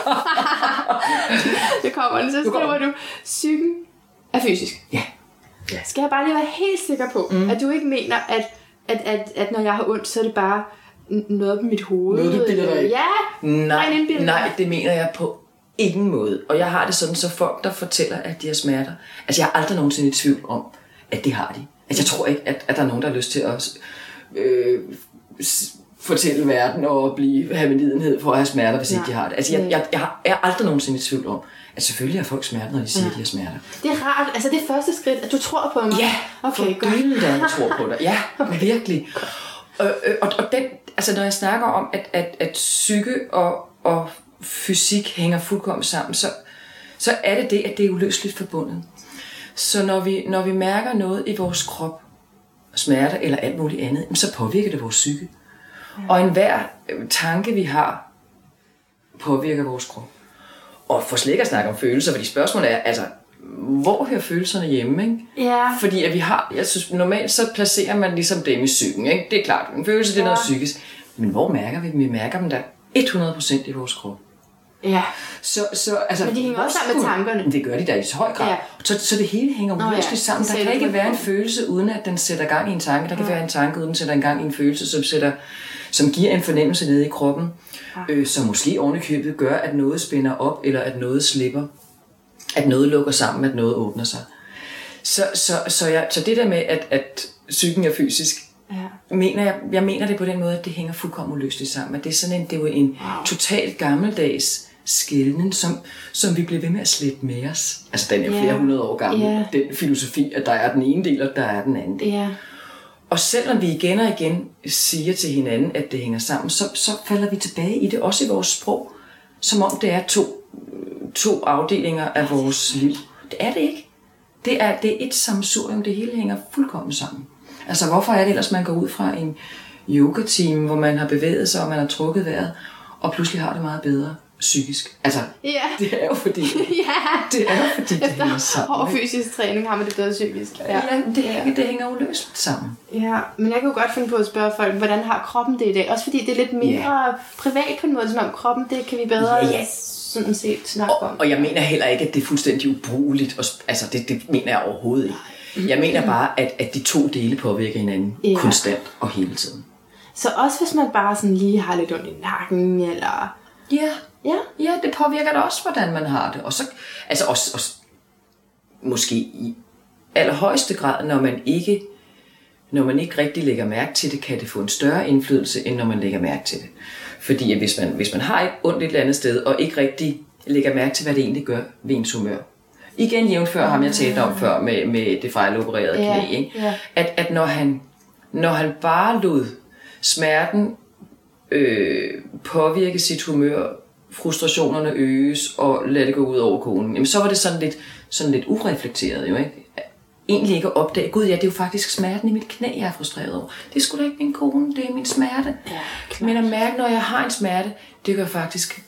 A: det kommer den, så skriver du, psyken er fysisk.
B: Ja.
A: Skal jeg bare lige være helt sikker på, mm. at du ikke mener, at, at, at, at når jeg har ondt, så er det bare noget på mit hoved?
B: Noget, du bilder dig.
A: Ja,
B: Nej,
A: indbildning.
B: nej, det mener jeg på ingen måde. Og jeg har det sådan, så folk, der fortæller, at de har smerter, altså jeg har aldrig nogensinde i tvivl om, at det har de. Altså jeg tror ikke, at, at der er nogen, der har lyst til at øh, fortælle verden og blive, have medlidenhed for at have smerter, hvis
A: Nej.
B: ikke de har det. Altså jeg,
A: Nej.
B: jeg, jeg er aldrig nogensinde i tvivl om, at selvfølgelig har folk smerter, når de siger, at de har smerter.
A: Det er rart. Altså det første skridt, at du tror på mig.
B: Ja,
A: okay,
B: for gylden, tror på dig. Ja, okay. virkelig. Og, øh, og, og den, altså når jeg snakker om, at, at, at psyke og, og fysik hænger fuldkommen sammen, så, så er det det, at det er uløseligt forbundet. Så når vi, når vi mærker noget i vores krop, smerte eller alt muligt andet, så påvirker det vores psyke. Og enhver tanke, vi har, påvirker vores krop. Og for slet ikke at snakke om følelser, fordi spørgsmålet er, altså, hvor hører følelserne hjemme, ikke?
A: Ja.
B: Fordi at vi har, jeg synes, normalt så placerer man ligesom dem i psyken, ikke? Det er klart, en følelse, det er
A: Ja.
B: noget psykisk. Men hvor mærker vi dem? Vi mærker dem der 100% i vores krop.
A: Ja.
B: Så, så, altså,
A: Men de hænger også sammen med tankerne.
B: Det gør de da i så høj grad.
A: Ja.
B: Ja. Så, så det hele hænger
A: Nå ja,
B: uløseligt sammen. Der kan ikke være en følelse, uden at den sætter gang i en tanke. Der kan være en tanke, uden at sætter en gang i en følelse, som, sætter, som giver en fornemmelse nede i kroppen, øh, som måske ovenikøbet gør, at noget spænder op, eller at noget slipper. At noget lukker sammen, at noget åbner sig. Så, så, så, jeg, så det der med, at, at psyken er fysisk,
A: Ja.
B: mener jeg, jeg mener det på den måde, at det hænger fuldkommen uløseligt sammen. At det er sådan en, det er jo en wow. totalt gammeldags skillen, som, som vi bliver ved med at slippe med os. Altså den er
A: Ja.
B: flere hundrede år gammel,
A: Ja.
B: den filosofi, at der er den ene del, og der er den anden del.
A: Ja.
B: Og selvom vi igen og igen siger til hinanden, at det hænger sammen, så, så falder vi tilbage i det, også i vores sprog, som om det er to, to afdelinger af vores liv. Det er det ikke. Det er, det er et samsurium, det hele hænger fuldkommen sammen. Altså hvorfor er det ellers, man går ud fra en yoga-team, hvor man har bevæget sig, og man har trukket vejret, og pludselig har det meget bedre psykisk. Altså,
A: Ja.
B: det er jo fordi,
A: Ja.
B: det er jo fordi, det hænger sammen.
A: Hård fysisk træning har man det bedre psykisk.
B: Ja, det, hænger, det hænger uløseligt sammen.
A: Ja, men jeg kan jo godt finde på at spørge folk, hvordan har kroppen det i dag? Også fordi det er lidt mere privat på en måde, som om kroppen, det kan vi bedre
B: Ja, ja.
A: sådan set snakke om.
B: Og jeg mener heller ikke, at det er fuldstændig ubrugeligt. sp- Altså, det, det mener jeg overhovedet ikke. Jeg mener bare, at, at de to dele påvirker hinanden
A: Ja.
B: konstant og hele tiden.
A: Så også hvis man bare sådan lige har lidt ondt i nakken, eller...
B: Ja,
A: Ja,
B: ja det påvirker da også, hvordan man har det. Og så, altså også, også måske i allerhøjeste grad, når man ikke når man ikke rigtig lægger mærke til det, kan det få en større indflydelse, end når man lægger mærke til det. Fordi at hvis man, hvis man har et ondt et eller andet sted, og ikke rigtig lægger mærke til, hvad det egentlig gør ved ens humør. Igen jævnfør ham, jeg talte om før med, med det fejlopererede
A: Ja,
B: knæ. Ikke?
A: ja.
B: At, at når, han, når han bare lod smerten øh, påvirke sit humør, frustrationerne øges og lade det gå ud over konen, jamen så var det sådan lidt, sådan lidt ureflekteret jo, ikke? Egentlig ikke at opdage, gud ja, det er jo faktisk smerten i mit knæ, jeg er frustreret over. Det sgu da ikke min kone, det er min smerte.
A: Ja, klart.
B: Men at mærke, når jeg har en smerte, det gør faktisk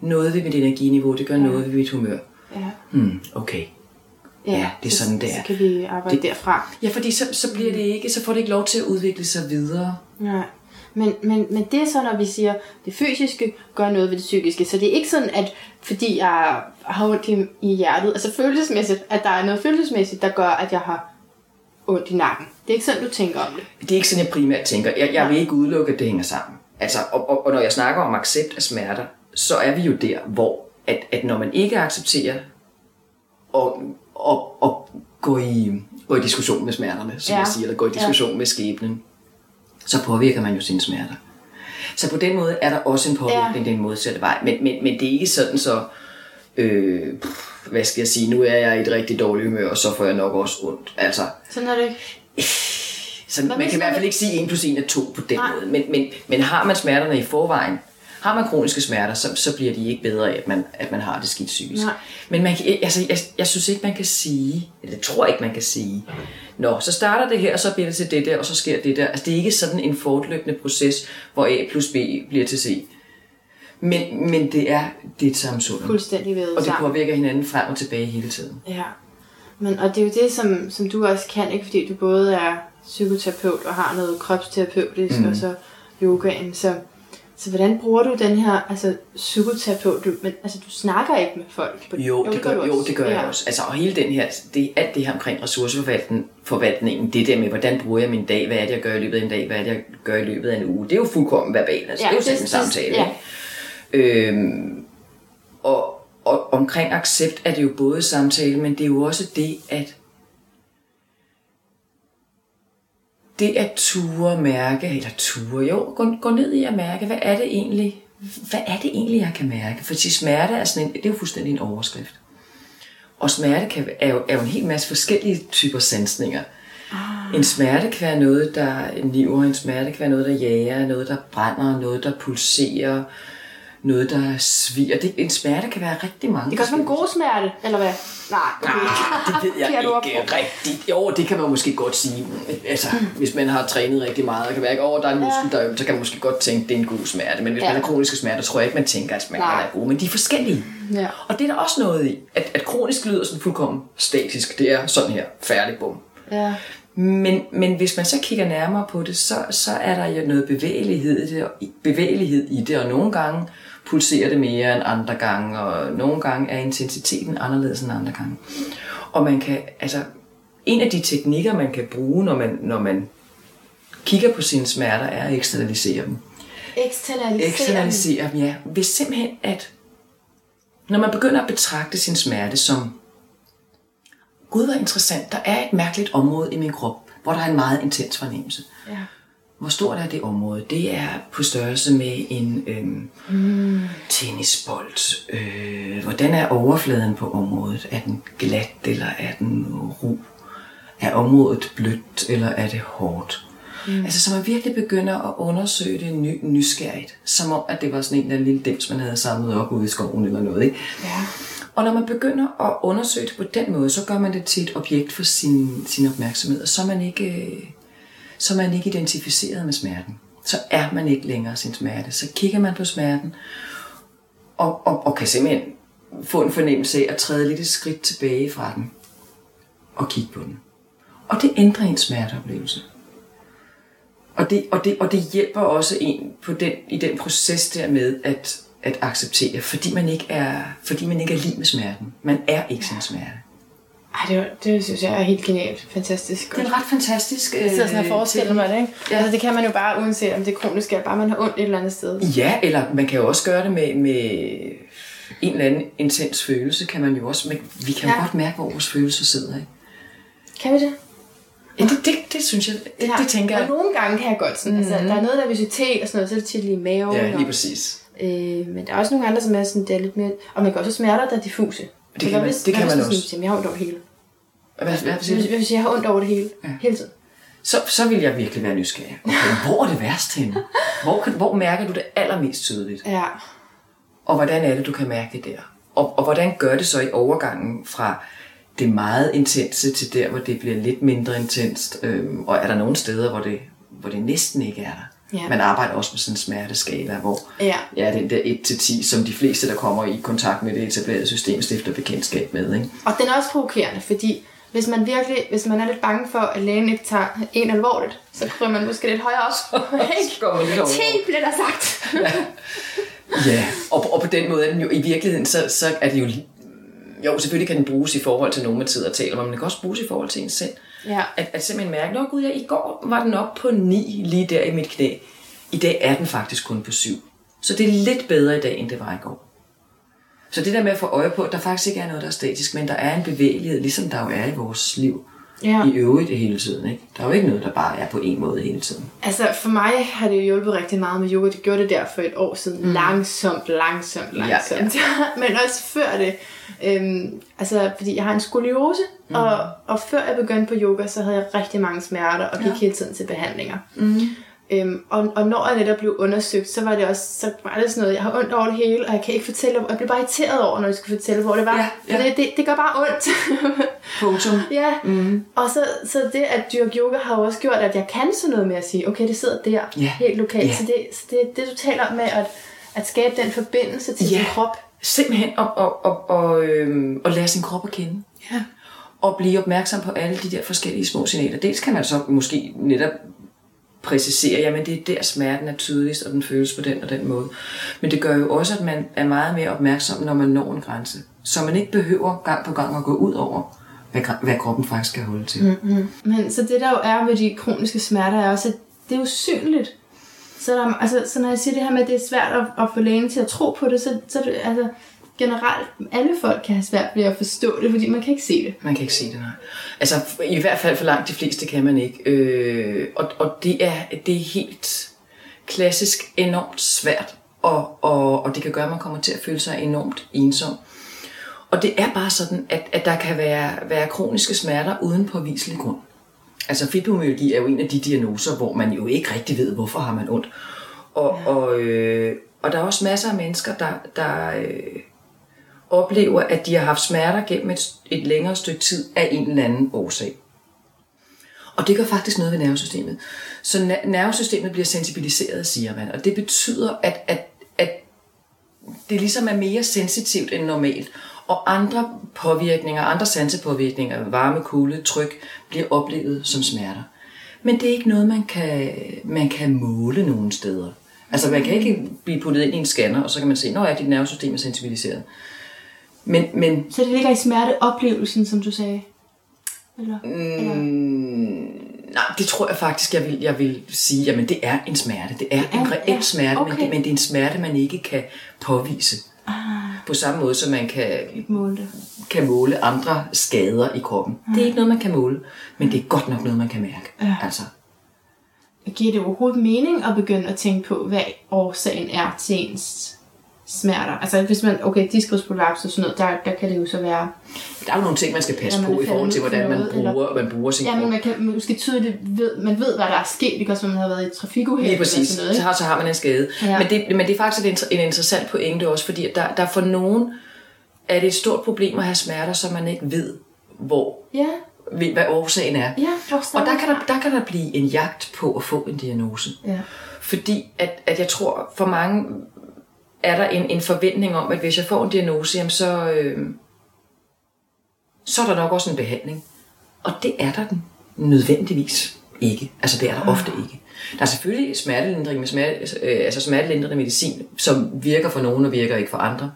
B: noget ved mit energiniveau, det gør ja. noget ved mit humør.
A: ja.
B: Hmm, okay. Ja, det er
A: så,
B: sådan, det er.
A: Så kan vi arbejde det... derfra.
B: Ja, fordi så, så bliver det ikke, så får det ikke lov til at udvikle sig videre.
A: Nej. Men, men, men det er så, når vi siger, det fysiske gør noget ved det psykiske. Så det er ikke sådan, at fordi jeg har ondt i, i hjertet, altså følelsesmæssigt, at der er noget følelsesmæssigt, der gør, at jeg har ondt i nakken. Det er ikke sådan, du tænker om det.
B: Det er ikke sådan, jeg primært tænker. Jeg, jeg vil ikke udelukke, at det hænger sammen. Altså, og, og, og når jeg snakker om accept af smerter, så er vi jo der, hvor at, at når man ikke accepterer og, og, og gå, i, gå i diskussion med smerterne, som Ja. jeg siger, eller gå i diskussion ja. med skæbnen, så påvirker man jo sine smerter. Så på den måde er der også en påvirkning, ja. den modsatte vej. Men, men, men det er ikke sådan så, øh, hvad skal jeg sige, nu er jeg i et rigtig dårligt humør, og så får jeg nok også ondt. Altså,
A: Sådan er det ikke.
B: så man kan i hvert fald ikke sige 1 plus 1 er 2 på den Nej. måde. Men, men, men har man smerterne i forvejen, har man kroniske smerter, så, så bliver de ikke bedre af, at man, at man har det skidt psykisk.
A: Nej.
B: Men man kan, altså, jeg, jeg synes ikke, man kan sige, eller jeg tror ikke, man kan sige, Nå, så starter det her, og så bliver det til det der, og så sker det der. Altså, det er ikke sådan en fortløbende proces, hvor A plus B bliver til C. Men, men det er det er et samsund.
A: Fuldstændig ved
B: Og det påvirker hinanden frem og tilbage hele tiden.
A: Ja. Men, og det er jo det, som, som du også kan, ikke? Fordi du både er psykoterapeut og har noget kropsterapeutisk, mm. og så yogaen. Så, så hvordan bruger du den her altså, psykoterapeut? Du, men, altså, du snakker ikke med folk. På,
B: Jo, det gør,
A: du
B: jo, det gør
A: ja.
B: jeg også. Altså, og hele den her, det, alt det her omkring ressourceforvaltningen, forvaltningen, det der med, hvordan bruger jeg min dag, hvad er det, jeg gør i løbet af en dag, hvad er det, jeg gør i løbet af en uge, det er jo fuldkommen verbalt, altså,
A: Ja,
B: det er jo
A: det-
B: sådan en
A: det-
B: samtale.
A: ja.
B: Øhm, og, og omkring accept er det jo både samtale, men det er jo også det, at det at ture mærke, eller ture, jo, gå, gå ned i at mærke, hvad er det egentlig, hvad er det egentlig, jeg kan mærke? For smerte er sådan en, det er jo fuldstændig en overskrift. Og smerte kan, er, jo, er jo en hel masse forskellige typer sansninger. Ah. En smerte kan være noget, der niver, en smerte kan være noget, der jager, noget, der brænder, noget, der pulserer, noget, der sviger. Det, en smerte kan være rigtig mange
A: Det kan også være en god smerte, eller hvad? Nej, okay.
B: Ah, det ved jeg
A: op
B: ikke rigtigt. Jo, det kan man måske godt sige. Altså, hvis man har trænet rigtig meget, og kan mærke, at der er en muskel, der er øm, så kan man måske godt tænke, at det er en god smerte. Men hvis
A: Ja.
B: man har kroniske smerter, tror jeg ikke, man tænker, at smerter
A: Nej.
B: er gode. Men de er forskellige.
A: Ja.
B: Og det er der også noget i, at, at kronisk lyder sådan fuldkommen statisk. Det er sådan her, færdig, bum.
A: Ja.
B: Men, men hvis man så kigger nærmere på det, så, så er der jo noget bevægelighed i, det, bevægelighed i det, og nogle gange pulserer det mere end andre gange, og nogle gange er intensiteten anderledes end andre gange. Og man kan, altså, en af de teknikker, man kan bruge, når man, når man kigger på sine smerter, er at eksternalisere dem.
A: Externalisere.
B: Eksternalisere dem, ja. Hvis simpelthen, at når man begynder at betragte sin smerte som, Gud var interessant, der er et mærkeligt område i min krop, hvor der er en meget intens fornemmelse.
A: Ja.
B: Hvor stort er det område? Det er på størrelse med en øhm, mm. tennisbold. Øh, hvordan er overfladen på området? Er den glat, eller er den ru? Er området blødt, eller er det hårdt? Mm. Altså, så man virkelig begynder at undersøge det ny, nysgerrigt. Som om, at det var sådan en eller anden lille dims, man havde samlet op ude i skoven eller noget. Ikke?
A: Ja.
B: Og når man begynder at undersøge det på den måde, så gør man det til et objekt for sin, sin opmærksomhed, og så er man ikke, øh, så er man ikke identificeret med smerten. Så er man ikke længere sin smerte. Så kigger man på smerten, og, og, og kan simpelthen få en fornemmelse af at træde lidt et skridt tilbage fra den, og kigge på den. Og det ændrer ens smerteoplevelse. Og det, og, det, og det hjælper også en på den, i den proces der med at, at acceptere, fordi man ikke er, fordi man ikke er lige med smerten. Man er ikke sin smerte.
A: Ej, det, var, det synes jeg er helt genialt. Fantastisk.
B: Det er ret fantastisk...
A: Jeg sidder sådan og forestiller mig det, ikke?
B: Ja.
A: Ja. Altså, det kan man jo bare, uanset om det er kronisk, eller bare man har ondt et eller andet sted.
B: Ja, eller man kan jo også gøre det med, med en eller anden intens følelse, kan man jo også... Men vi kan jo
A: Ja.
B: godt mærke, hvor vores følelser sidder. Ikke?
A: Kan vi det?
B: Ja, det, det, det synes jeg, det, det tænker
A: Og
B: jeg.
A: nogle gange kan jeg godt sådan, mm-hmm. altså, der er noget nervøsitet og sådan noget, så er det tit lige i maven.
B: Ja, lige
A: og,
B: præcis.
A: øh, men der er også nogle andre, som er sådan, det er lidt mere, og man kan også smerter, der er diffuse.
B: Det kan man- det kan man også.
A: Sådan, jeg har ondt over det hele.
B: Hvad, hvad siger
A: Hvis, hvis jeg har ondt over det hele, ja. hele tiden.
B: Så, så vil jeg virkelig være nysgerrig. Okay, hvor er det værst henne? Hvor, kan, hvor mærker du det allermest tydeligt?
A: Ja.
B: Og hvordan er det, du kan mærke det der? Og, og hvordan gør det så i overgangen fra det meget intense til der, hvor det bliver lidt mindre intenst? Øhm, og er der nogle steder, hvor det, hvor det næsten ikke er der?
A: Ja.
B: Man arbejder også med sådan en smerteskala, hvor
A: Ja.
B: ja, den der 1-10, som de fleste, der kommer i kontakt med det etablerede system, stifter bekendtskab med. Ikke?
A: Og den er også provokerende, fordi hvis man virkelig, hvis man er lidt bange for, at lægen ikke tager en alvorligt, så kryber man måske lidt højere op.
B: Over.
A: 10 bliver der sagt.
B: Ja, og, og på den måde er den jo i virkeligheden, så, så er det jo... Jo, selvfølgelig kan den bruges i forhold til nogen, man sidder og taler med, men den kan også bruges i forhold til en selv.
A: Ja.
B: At, at simpelthen mærke, at gud, ja, i går var den op på 9 lige der i mit knæ. I dag er den faktisk kun på 7. Så det er lidt bedre i dag, end det var i går. Så det der med at få øje på, at der faktisk ikke er noget, der er statisk, men der er en bevægelighed, ligesom der jo er i vores liv.
A: Ja.
B: i øvrigt hele tiden. Ikke? Der er jo ikke noget, der bare er på en måde hele tiden.
A: Altså for mig har det jo hjulpet rigtig meget med yoga. Det gjorde det der for et år siden. Mm. Langsomt, langsomt, langsomt. Ja, ja. Men også før det. Øhm, altså fordi jeg har en skoliose, mm. og, og før jeg begyndte på yoga, så havde jeg rigtig mange smerter og gik ja. hele tiden til behandlinger. Mm. Øhm, og, og når jeg netop blev undersøgt, så var det også så var det sådan noget, jeg har ondt over det hele, og jeg kan ikke fortælle, og jeg blev bare irriteret over, når jeg skulle fortælle, hvor det var. Ja, ja. For det, det, det gør bare ondt.
B: Punktum.
A: ja, mm. og så, så det at dyrke yoga har jo også gjort, at jeg kan sådan noget med at sige, okay, det sidder der, ja. helt lokalt. Ja. Så, det, så det, det du taler om med at, at skabe den forbindelse til ja. sin krop.
B: Simpelthen at, at, at, at, øh, at lære sin krop at kende. Ja. Og blive opmærksom på alle de der forskellige små signaler. Dels kan man så måske netop præcisere, jamen det er der smerten er tydeligst, og den føles på den og den måde. Men det gør jo også, at man er meget mere opmærksom, når man når en grænse. Så man ikke behøver gang på gang at gå ud over, hvad, hvad kroppen faktisk kan holde til.
A: Mm-hmm. Men så det der jo er ved de kroniske smerter, er også, at det er usynligt. Så, der, altså, så når jeg siger det her med, at det er svært at, at få lægen til at tro på det, så, så det, altså, generelt, alle folk kan have svært ved at forstå det, fordi man kan ikke se det.
B: Man kan ikke se det, nej. Altså, i hvert fald for langt de fleste kan man ikke. Øh, og, og det, er, det er helt klassisk enormt svært, og, og, og det kan gøre, at man kommer til at føle sig enormt ensom. Og det er bare sådan, at, at der kan være, være kroniske smerter uden påviselig grund. Altså fibromyalgi er jo en af de diagnoser, hvor man jo ikke rigtig ved, hvorfor har man ondt. Og, ja. og, øh, og der er også masser af mennesker, der, der, øh, oplever, at de har haft smerter gennem et, et længere stykke tid af en eller anden årsag. Og det gør faktisk noget ved nervesystemet. Så nervesystemet bliver sensibiliseret, siger man. Og det betyder, at, at, at det ligesom er mere sensitivt end normalt. Og andre påvirkninger, andre sansepåvirkninger, varme, kulde, tryk, bliver oplevet som smerter. Men det er ikke noget, man kan, man kan måle nogen steder. Altså man kan ikke blive puttet ind i en scanner, og så kan man se, at dit nervesystem er sensibiliseret.
A: Men, men, så det ligger i smerteoplevelsen, som du sagde? Eller, mm, eller?
B: Nej, det tror jeg faktisk, jeg vil, jeg vil sige, jamen det er en smerte. Det er en reel ja, smerte, okay. men, det, men det er en smerte, man ikke kan påvise. Ah. På samme måde, som man kan måle, det. kan måle andre skader i kroppen. Ah. Det er ikke noget, man kan måle, men det er godt nok noget, man kan mærke. Ja. Altså.
A: Giver det overhovedet mening at begynde at tænke på, hvad årsagen er til ens smerter. Altså hvis man, okay, diskusprolaps og sådan noget, der, der kan det jo så være...
B: Der er jo nogle ting, man skal passe på i forhold til, hvordan man bruger, eller, man bruger sin
A: Ja, men man kan måske tydeligt ved, man ved, hvad der er sket, ikke også, man har været i trafikuheld.
B: Lige præcis, sådan noget, så, har, så har man en skade. Ja. Men, det, men det er faktisk en, en interessant pointe også, fordi der, der for nogen er det et stort problem at have smerter, som man ikke ved, hvor ja hvad årsagen er.
A: Ja,
B: og der kan der, der kan der blive en jagt på at få en diagnose. Ja. Fordi at, at jeg tror, for mange er der en, en forventning om, at hvis jeg får en diagnose, jamen så, øh, så er der nok også en behandling. Og det er der den nødvendigvis ikke. Altså det er der ofte ikke. Der er selvfølgelig smertelindring med smerte, øh, altså smertelindrende medicin, som virker for nogen og virker ikke for andre.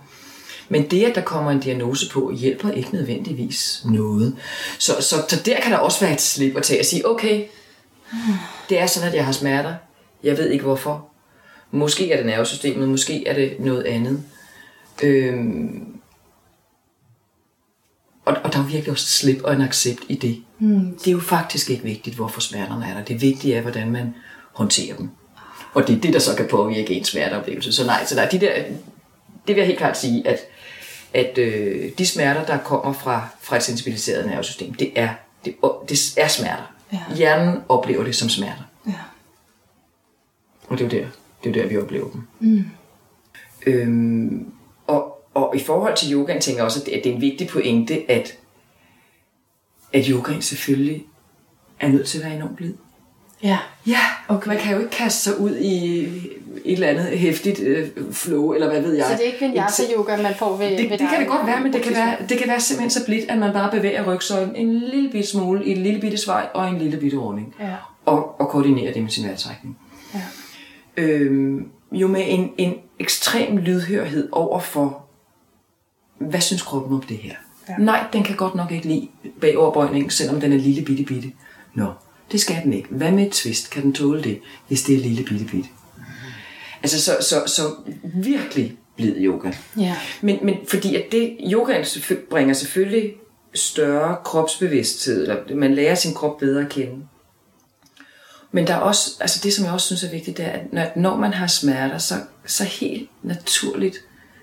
B: Men det, at der kommer en diagnose på, hjælper ikke nødvendigvis noget. Så, så, så der kan der også være et slip at tage og sige, okay, det er sådan, at jeg har smerter. Jeg ved ikke hvorfor. Måske er det nervesystemet, måske er det noget andet. Øhm, og, og der er virkelig også slip og en accept i det. Mm. Det er jo faktisk ikke vigtigt, hvorfor smerterne er der. Det vigtige er, hvordan man håndterer dem. Og det er det, der så kan påvirke ens smerteoplevelse. Så nej, så der er de der, det vil jeg helt klart sige, at, at øh, de smerter, der kommer fra, fra et sensibiliseret nervesystem, det er, det, det er smerter. Ja. Hjernen oplever det som smerter. Ja. Og det er jo der, det er der, vi oplever dem. Mm. Øhm, og, og i forhold til yogaen tænker jeg også, at det er en vigtig pointe, at, at yogaen selvfølgelig er nødt til at være enormt blid.
A: Ja.
B: Ja, okay. man kan jo ikke kaste sig ud i et eller andet hæftigt øh, flow, eller hvad ved jeg.
A: Så det er ikke vinyasa yoga, man får ved,
B: det,
A: ved
B: det kan det godt være, men det kan være, det kan være simpelthen så blidt, at man bare bevæger rygsøjlen en lille bitte smule i en lille bitte svej og en lille bitte runding. Ja. Og, og koordinerer det med sin vejrtrækning. Ja øh, jo med en, en ekstrem lydhørhed over for, hvad synes kroppen om det her? Ja. Nej, den kan godt nok ikke lide bagoverbøjning, selvom den er lille bitte bitte. Nå, det skal den ikke. Hvad med et twist? Kan den tåle det, hvis det er lille bitte bitte? Altså, så, så, så virkelig blid yoga. Ja. Men, men fordi at det, yogaen bringer selvfølgelig større kropsbevidsthed, eller man lærer sin krop bedre at kende. Men der er også, altså det som jeg også synes er vigtigt, det er, at når, når man har smerter, så, så helt naturligt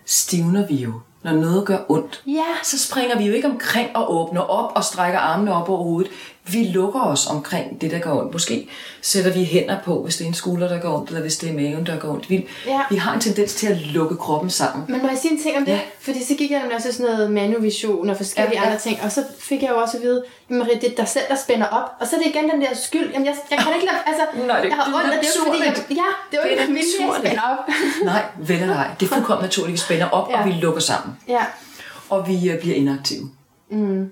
B: stivner vi jo når noget gør ondt,
A: Ja.
B: så springer vi jo ikke omkring og åbner op og strækker armene op over hovedet. Vi lukker os omkring det, der gør ondt. Måske sætter vi hænder på, hvis det er en skulder, der gør ondt, eller hvis det er maven, der gør ondt. Vi,
A: Ja.
B: vi har en tendens til at lukke kroppen sammen.
A: Men må jeg sige en ting om det?
B: Ja.
A: Fordi så gik jeg nemlig også sådan noget manovision og forskellige
B: Ja,
A: ja, andre ting. Og så fik jeg jo også at vide, at Marie, det er dig selv, der spænder op. Og så er det igen den der skyld. Jamen, jeg, jeg kan ikke lade, altså,
B: Nej, det-
A: jeg har
B: det er
A: ondt, det er jo fordi, jeg, ja, det er jo
B: Det
A: ikke vilje, jeg spænder op.
B: Nej, vel eller ej. Det er fuldkommen naturligt. Vi spænder op, ja.
A: Ja.
B: og vi lukker sammen.
A: ja,
B: Og vi øh, bliver inaktive. Mm.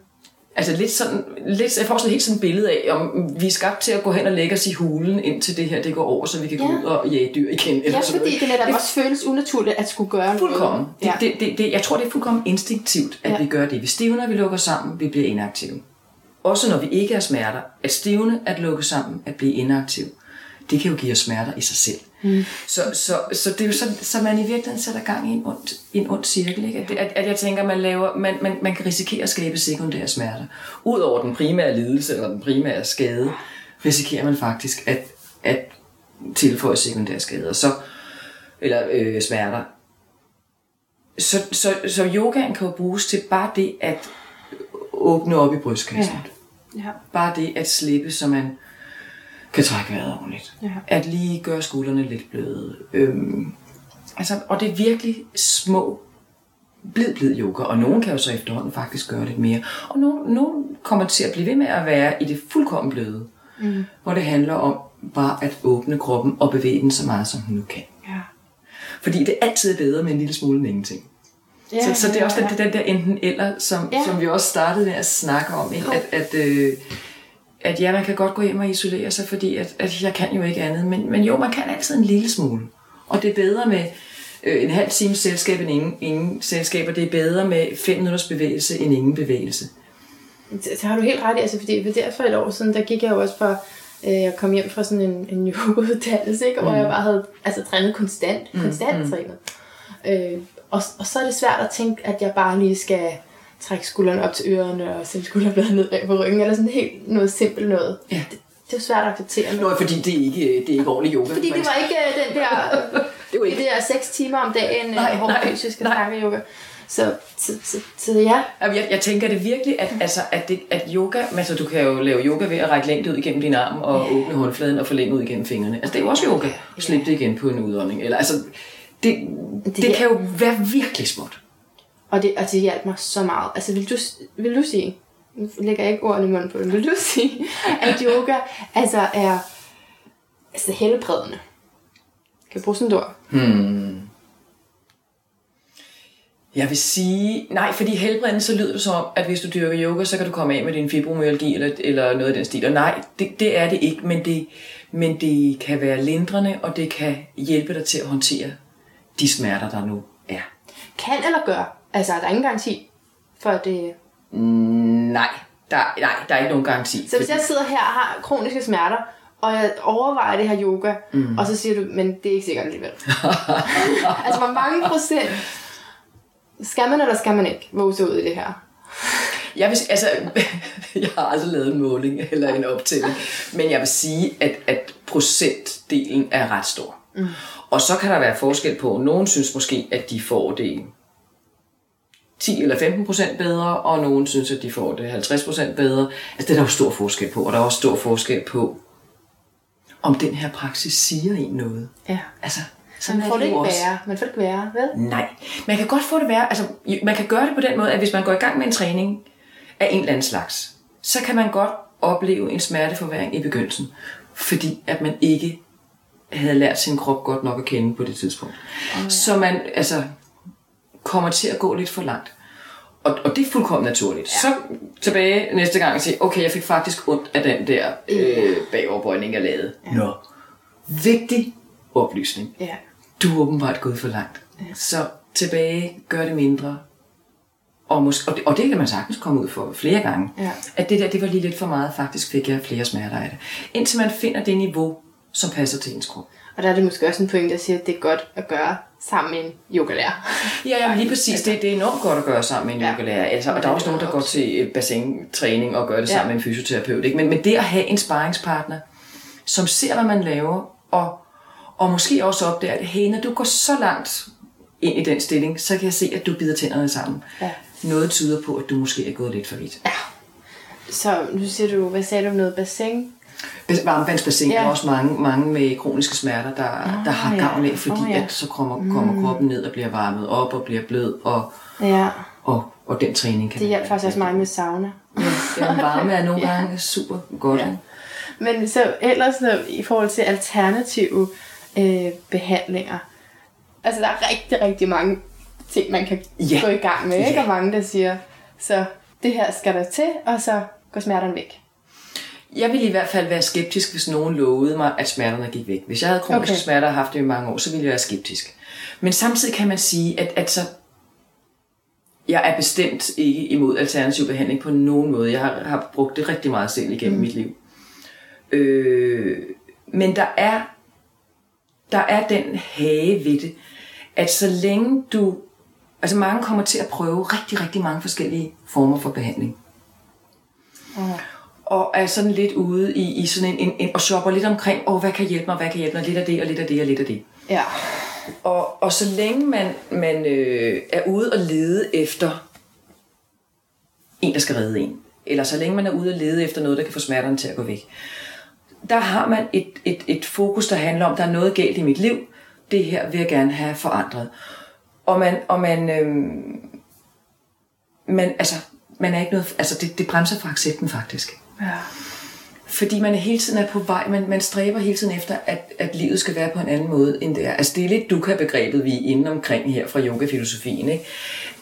B: Altså lidt sådan, lidt, jeg får sådan helt sådan et billede af, om vi er skabt til at gå hen og lægge os i hulen, indtil det her det går over, så vi kan gå
A: Ja.
B: ud og jage dyr igen. Eller
A: ja
B: sådan
A: fordi det netop også føles unaturligt at skulle gøre
B: Fuldkommen.
A: noget. Ja.
B: Det, det, det, det, jeg tror, det er fuldkommen instinktivt, at ja. Vi gør det. Vi stivner, vi lukker sammen, vi bliver inaktive. Også når vi ikke har smerter. At stivne, at lukke sammen, at blive inaktiv. Det kan jo give os smerter i sig selv. Mm. Så, så, så det er jo sådan, så man i virkeligheden sætter gang i en ond, en ond cirkel. Ikke? At, at, at jeg tænker, man, laver, man, man, man kan risikere at skabe sekundære smerter. Udover den primære lidelse eller den primære skade, risikerer man faktisk at, at tilføje sekundære skader. Så, eller øh, smerter. Så, så, så yogaen kan jo bruges til bare det at åbne op i brystkassen.
A: Ja.
B: Bare det at slippe, så man kan trække vejret ordentligt.
A: Ja.
B: At lige gøre skuldrene lidt bløde. Øhm, altså, og det er virkelig små, blid, blid yoga. Og nogen kan jo så efterhånden faktisk gøre lidt mere. Og nogen, nogen kommer til at blive ved med at være i det fuldkommen bløde. Mm. Hvor det handler om bare at åbne kroppen og bevæge den så meget, som den nu kan.
A: Ja.
B: Fordi det er altid bedre med en lille smule end ingenting.
A: Ja,
B: så, så det er også
A: ja,
B: den, den der enten eller, som,
A: Ja.
B: som vi også startede med at snakke om, ikke? at, at, øh, at ja, man kan godt gå hjem og isolere sig, fordi at, at jeg kan jo ikke andet, men, men jo, man kan altid en lille smule. Og det er bedre med øh, en halv times selskab end ingen, ingen selskab, og det er bedre med fem minutters bevægelse end ingen bevægelse.
A: Det, har du helt ret i, altså fordi for der for et år siden, der gik jeg jo også fra, øh, jeg kom hjem fra sådan en, en yogauddannelse, ikke? hvor jeg bare havde altså, trænet konstant, konstant mm. trænet. Øh, og, og så er det svært at tænke, at jeg bare lige skal trække skuldrene op til ørerne og sende skulderbladet ned bag på ryggen, eller sådan helt noget simpelt noget.
B: Ja.
A: Det, det er svært at acceptere.
B: Nå, fordi det er ikke, det er ikke ordentlig yoga.
A: fordi det var ikke øh, den der,
B: Det var
A: det
B: ikke-
A: der seks timer om dagen
B: Nej,
A: nej, hård
B: nej,
A: fysisk yoga. Så, så, så, så ja,
B: Jeg, jeg tænker det virkelig, at, altså, at, det, at yoga, altså du kan jo lave yoga ved at række længde ud igennem din arm og åbne håndfladen og forlænge ud igennem fingrene. Altså det er jo også yoga. Slip det igen på en udånding. Eller, altså, det, det, det kan jo være virkelig småt.
A: Og det, og det hjalp mig så meget. Altså, vil du, vil du sige, nu lægger jeg ikke ordene i munden på det, vil du sige, at yoga altså er altså helbredende? Kan jeg bruge sådan et ord?
B: Jeg vil sige, nej, fordi helbredende, så lyder det som om, at hvis du dyrker yoga, så kan du komme af med din fibromyalgi eller, eller noget af den stil. Og nej, det, det er det ikke, men det, men det kan være lindrende, og det kan hjælpe dig til at håndtere de smerter, der nu er.
A: Kan eller gør? Altså, er der ingen garanti for at det...
B: Nej, der, nej, der er ikke nogen garanti.
A: Så hvis jeg sidder her og har kroniske smerter, og jeg overvejer det her yoga, mm. og så siger du, men det er ikke sikkert alligevel. altså, hvor mange procent skal man eller skal man ikke våge sig ud i det her?
B: Jeg, vil, altså, jeg har aldrig lavet en måling eller en optælling, men jeg vil sige, at, at procentdelen er ret stor. Mm. Og så kan der være forskel på, nogen synes måske, at de får det 10 eller 15 procent bedre, og nogen synes, at de får det 50 procent bedre. Altså det er der jo stor forskel på, og der er også stor forskel på, om den her praksis siger en noget.
A: Ja.
B: Altså, sådan
A: Man får det ikke
B: også.
A: værre. Man får det ikke værre, vel?
B: Nej, man kan godt få det værre. Altså, man kan gøre det på den måde, at hvis man går i gang med en træning af en eller anden slags, så kan man godt opleve en smerteforværing i begyndelsen, fordi at man ikke havde lært sin krop godt nok at kende på det tidspunkt. Oh, ja. Så man altså kommer til at gå lidt for langt. Og, og det er fuldkommen naturligt. Ja. Så tilbage næste gang og sige, okay, jeg fik faktisk ondt af den der øh, bagoverbøjning, jeg lavede. Ja. Nå. Vigtig oplysning
A: Ja.
B: du er åbenbart gået for langt. Ja. Så tilbage, gør det mindre. Og, måske, og, det, og det kan man sagtens komme ud for flere gange.
A: Ja.
B: At det der, det var lige lidt for meget, faktisk fik jeg flere smerter af det. Indtil man finder det niveau, som passer til ens krop.
A: Og der er det måske også en pointe, der siger, at det er godt at gøre sammen med en yogalærer.
B: Ja, ja, lige præcis. Det, det er enormt godt at gøre sammen med en
A: Ja.
B: yogalærer. Altså, og der er også nogen, der går til øh, bassintræning og gør det
A: Ja.
B: sammen med en fysioterapeut. Ikke? Men, men det at have en sparringspartner, som ser, hvad man laver, og, og måske også opdager, at hey, når du går så langt ind i den stilling, så kan jeg se, at du bider tænderne sammen.
A: Ja.
B: Noget tyder på, at du måske er gået lidt for vidt.
A: Så nu siger du, hvad sagde du om noget bassin?
B: Bas- Varmvandsbassin ja.
A: Ja.
B: er også mange, mange med kroniske smerter, der, oh, der har
A: ja.
B: gavn af, fordi oh,
A: ja.
B: ja. at så kommer, kommer mm. kroppen ned og bliver varmet op og bliver blød, og,
A: Ja,
B: og, og den træning kan
A: det hjalp faktisk også mig med sauna.
B: Ja, den varme er nogle gange super godt.
A: Ja.
B: Ja.
A: Men så ellers så, i forhold til alternative øh, behandlinger, altså der er rigtig, rigtig mange ting, man kan
B: Ja.
A: gå i gang med, ikke?
B: Ja.
A: Og mange, der siger, så det her skal der til, og så går smerterne væk.
B: Jeg ville i hvert fald være skeptisk, hvis nogen lovede mig, at smerterne gik væk. Hvis jeg havde kroniske
A: Okay.
B: smerter og haft det i mange år, så ville jeg være skeptisk. Men samtidig kan man sige, at altså, jeg er bestemt ikke imod alternativ behandling på nogen måde. Jeg har, har brugt det rigtig meget selv igennem mm. mit liv. Øh, men der er, der er den hage ved det, at så længe du... Altså mange kommer til at prøve rigtig, rigtig mange forskellige former for behandling. Og er sådan lidt ude i, i sådan en, en, en, og shopper lidt omkring, åh, hvad kan hjælpe mig, hvad kan hjælpe mig, lidt af det, og lidt af det, og lidt af det.
A: Ja.
B: Og, og så længe man, man øh, er ude og lede efter en, der skal redde en, eller så længe man er ude og lede efter noget, der kan få smerterne til at gå væk, der har man et, et, et fokus, der handler om, der er noget galt i mit liv, det her vil jeg gerne have forandret. Og man, og man, øhm, man, altså, man er ikke noget, altså det, det bremser for accepten faktisk.
A: Ja.
B: Fordi man hele tiden er på vej, man, man stræber hele tiden efter, at, at livet skal være på en anden måde, end det er. Altså det er lidt dukkha-begrebet, vi er inde omkring her fra yogafilosofien, ikke?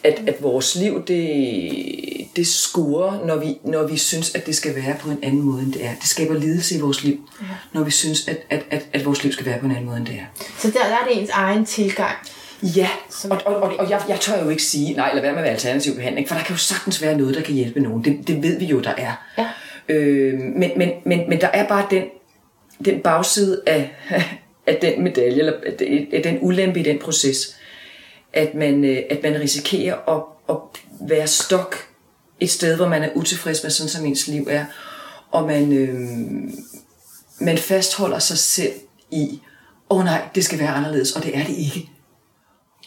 B: At, at vores liv, det, det skurer, når vi, når vi synes, at det skal være på en anden måde, end det er. Det skaber lidelse i vores liv, ja. når vi synes, at, at, at, at vores liv skal være på en anden måde, end det er.
A: Så der, der er det ens egen tilgang.
B: Ja, og, og, og, og jeg, jeg tør jo ikke sige, nej, lad være med at være alternativ behandling, for der kan jo sagtens være noget, der kan hjælpe nogen. Det, det ved vi jo, der er.
A: Ja.
B: Øh, men, men, men, men der er bare den, den bagside af, af den medalje, eller af den ulempe i den proces, at man, øh, at man risikerer at, at være stok et sted, hvor man er utilfreds med, sådan som ens liv er, og man, øh, man fastholder sig selv i, åh oh, nej, det skal være anderledes, og det er det ikke.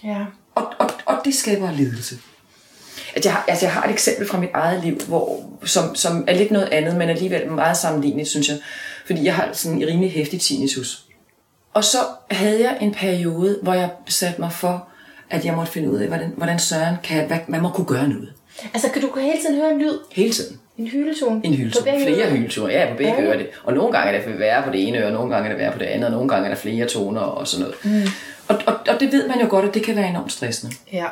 A: Ja.
B: Og, og, og det skaber lidelse. At jeg, har- altså jeg har et eksempel fra mit eget liv, hvor, som, som er lidt noget andet, men alligevel meget sammenligneligt, synes jeg. Fordi jeg har sådan en rimelig hæftig tinnitus. Og så havde jeg en periode, hvor jeg besatte mig for, at jeg måtte finde ud af, hvordan, hvordan søren kan, hvad, man må kunne gøre noget.
A: Altså, kan du hele tiden høre en lyd?
B: Hele tiden.
A: En hyletone?
B: En
A: begge
B: Flere
A: ører?
B: hyleturer. Ja, på begge
A: Ja.
B: ører det. Og nogle gange er det værre på det ene øre, og nogle gange er det værre på det andet, og nogle gange er der flere toner og sådan noget. Mm. Og, og, og det ved man jo godt, at det kan være enormt stressende.
A: Ja.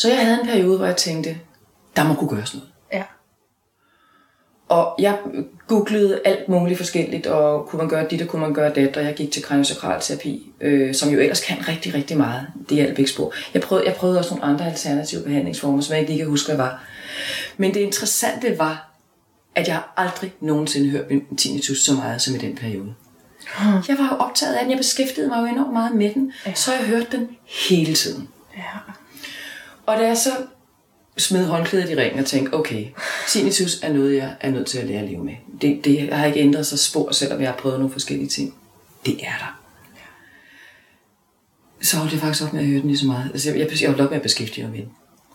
B: Så jeg havde en periode, hvor jeg tænkte, der må kunne gøres noget.
A: Ja.
B: Og jeg googlede alt muligt forskelligt, og kunne man gøre dit, og kunne man gøre det, og jeg gik til kraniosakralterapi, øh, som jo ellers kan rigtig, rigtig meget. Det hjalp ikke spor. Jeg prøvede, jeg prøvede også nogle andre alternative behandlingsformer, som jeg ikke lige kan huske, hvad var. Men det interessante var, at jeg aldrig nogensinde hørt min tinnitus så meget som i den periode. Jeg var jo optaget af den, jeg beskæftigede mig jo enormt meget med den, så jeg hørte den hele tiden.
A: Ja.
B: Og da jeg så smed håndklædet i ringen og tænkte, okay, tinnitus er noget, jeg er nødt til at lære at leve med. Det, det har ikke ændret sig spor, selvom jeg har prøvet nogle forskellige ting. Det er der. Så holdt jeg faktisk op med at høre den lige så meget. Altså, jeg, jeg, holdt op med at beskæftige mig med den.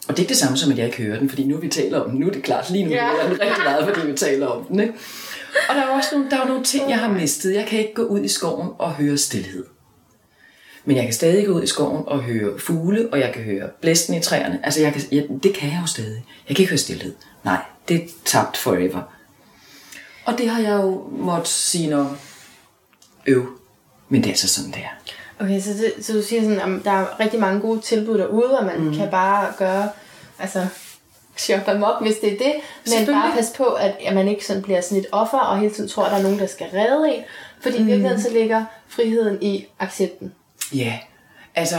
B: Og det er ikke det samme som, at jeg ikke hører den, fordi nu vi taler om den. Nu er det klart, lige nu
A: Ja.
B: jeg den rigtig meget, fordi vi taler om den. Ikke? Og der er jo også nogle, der er nogle ting, jeg har mistet. Jeg kan ikke gå ud i skoven og høre stillhed. Men jeg kan stadig gå ud i skoven og høre fugle, og jeg kan høre blæsten i træerne. Altså, jeg kan, jeg, det kan jeg jo stadig. Jeg kan ikke høre stillhed. Nej, det er tabt forever. Og det har jeg jo måttet sige, når øv. Men det er altså sådan, det er.
A: Okay, så, det, så du siger sådan, at der er rigtig mange gode tilbud derude, og man mm. kan bare gøre, altså, shoppe dem op, hvis det er det, men bare passe på, at, at man ikke sådan bliver sådan et offer, og hele tiden tror, at der er nogen, der skal redde en, fordi mm. i virkeligheden så ligger friheden i accepten.
B: Ja, altså,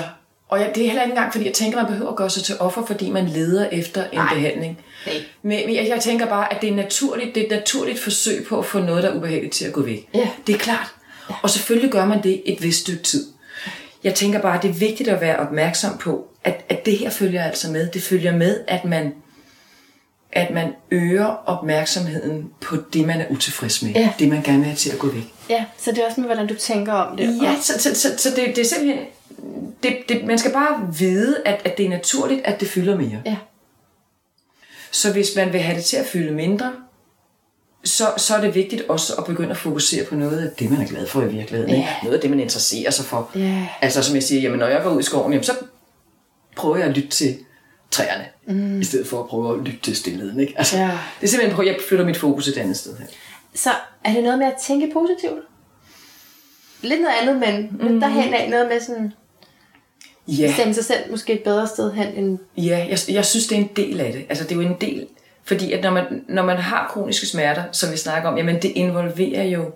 B: og jeg, det er heller ikke engang, fordi jeg tænker, man behøver at gøre sig til offer, fordi man leder efter en
A: Nej.
B: behandling.
A: Nej.
B: Men, jeg, jeg tænker bare, at det er, naturligt, det er et naturligt forsøg på at få noget, der er ubehageligt til at gå væk.
A: Ja.
B: Det er klart. Og selvfølgelig gør man det et vist stykke tid. Jeg tænker bare, at det er vigtigt at være opmærksom på, at, at det her følger altså med. Det følger med, at man, at man øger opmærksomheden på det, man er utilfreds med.
A: Ja.
B: Det, man gerne vil have til at gå væk.
A: Ja, så det er også med, hvordan du tænker om det.
B: Ja, så, så, så, så det, det er simpelthen... Det, det, man skal bare vide, at, at det er naturligt, at det fylder mere.
A: Ja.
B: Så hvis man vil have det til at fylde mindre, så, så er det vigtigt også at begynde at fokusere på noget af det, man er glad for i virkeligheden. Ikke?
A: Ja.
B: Noget af det, man interesserer sig for.
A: Ja.
B: Altså som jeg siger, jamen, når jeg går ud i skoven, jamen, så prøver jeg at lytte til træerne, mm. i stedet for at prøve at lytte til stillheden. Ikke? Altså,
A: Ja.
B: Det er simpelthen, at jeg flytter mit fokus et andet sted hen.
A: Så er det noget med at tænke positivt? Lidt noget andet, men mm. derhen af noget med sådan...
B: Ja.
A: Stemme sig selv måske et bedre sted hen end...
B: Ja, jeg, jeg synes, det er en del af det. Altså, det er jo en del, fordi at når man, når man har kroniske smerter, som vi snakker om, jamen det involverer jo,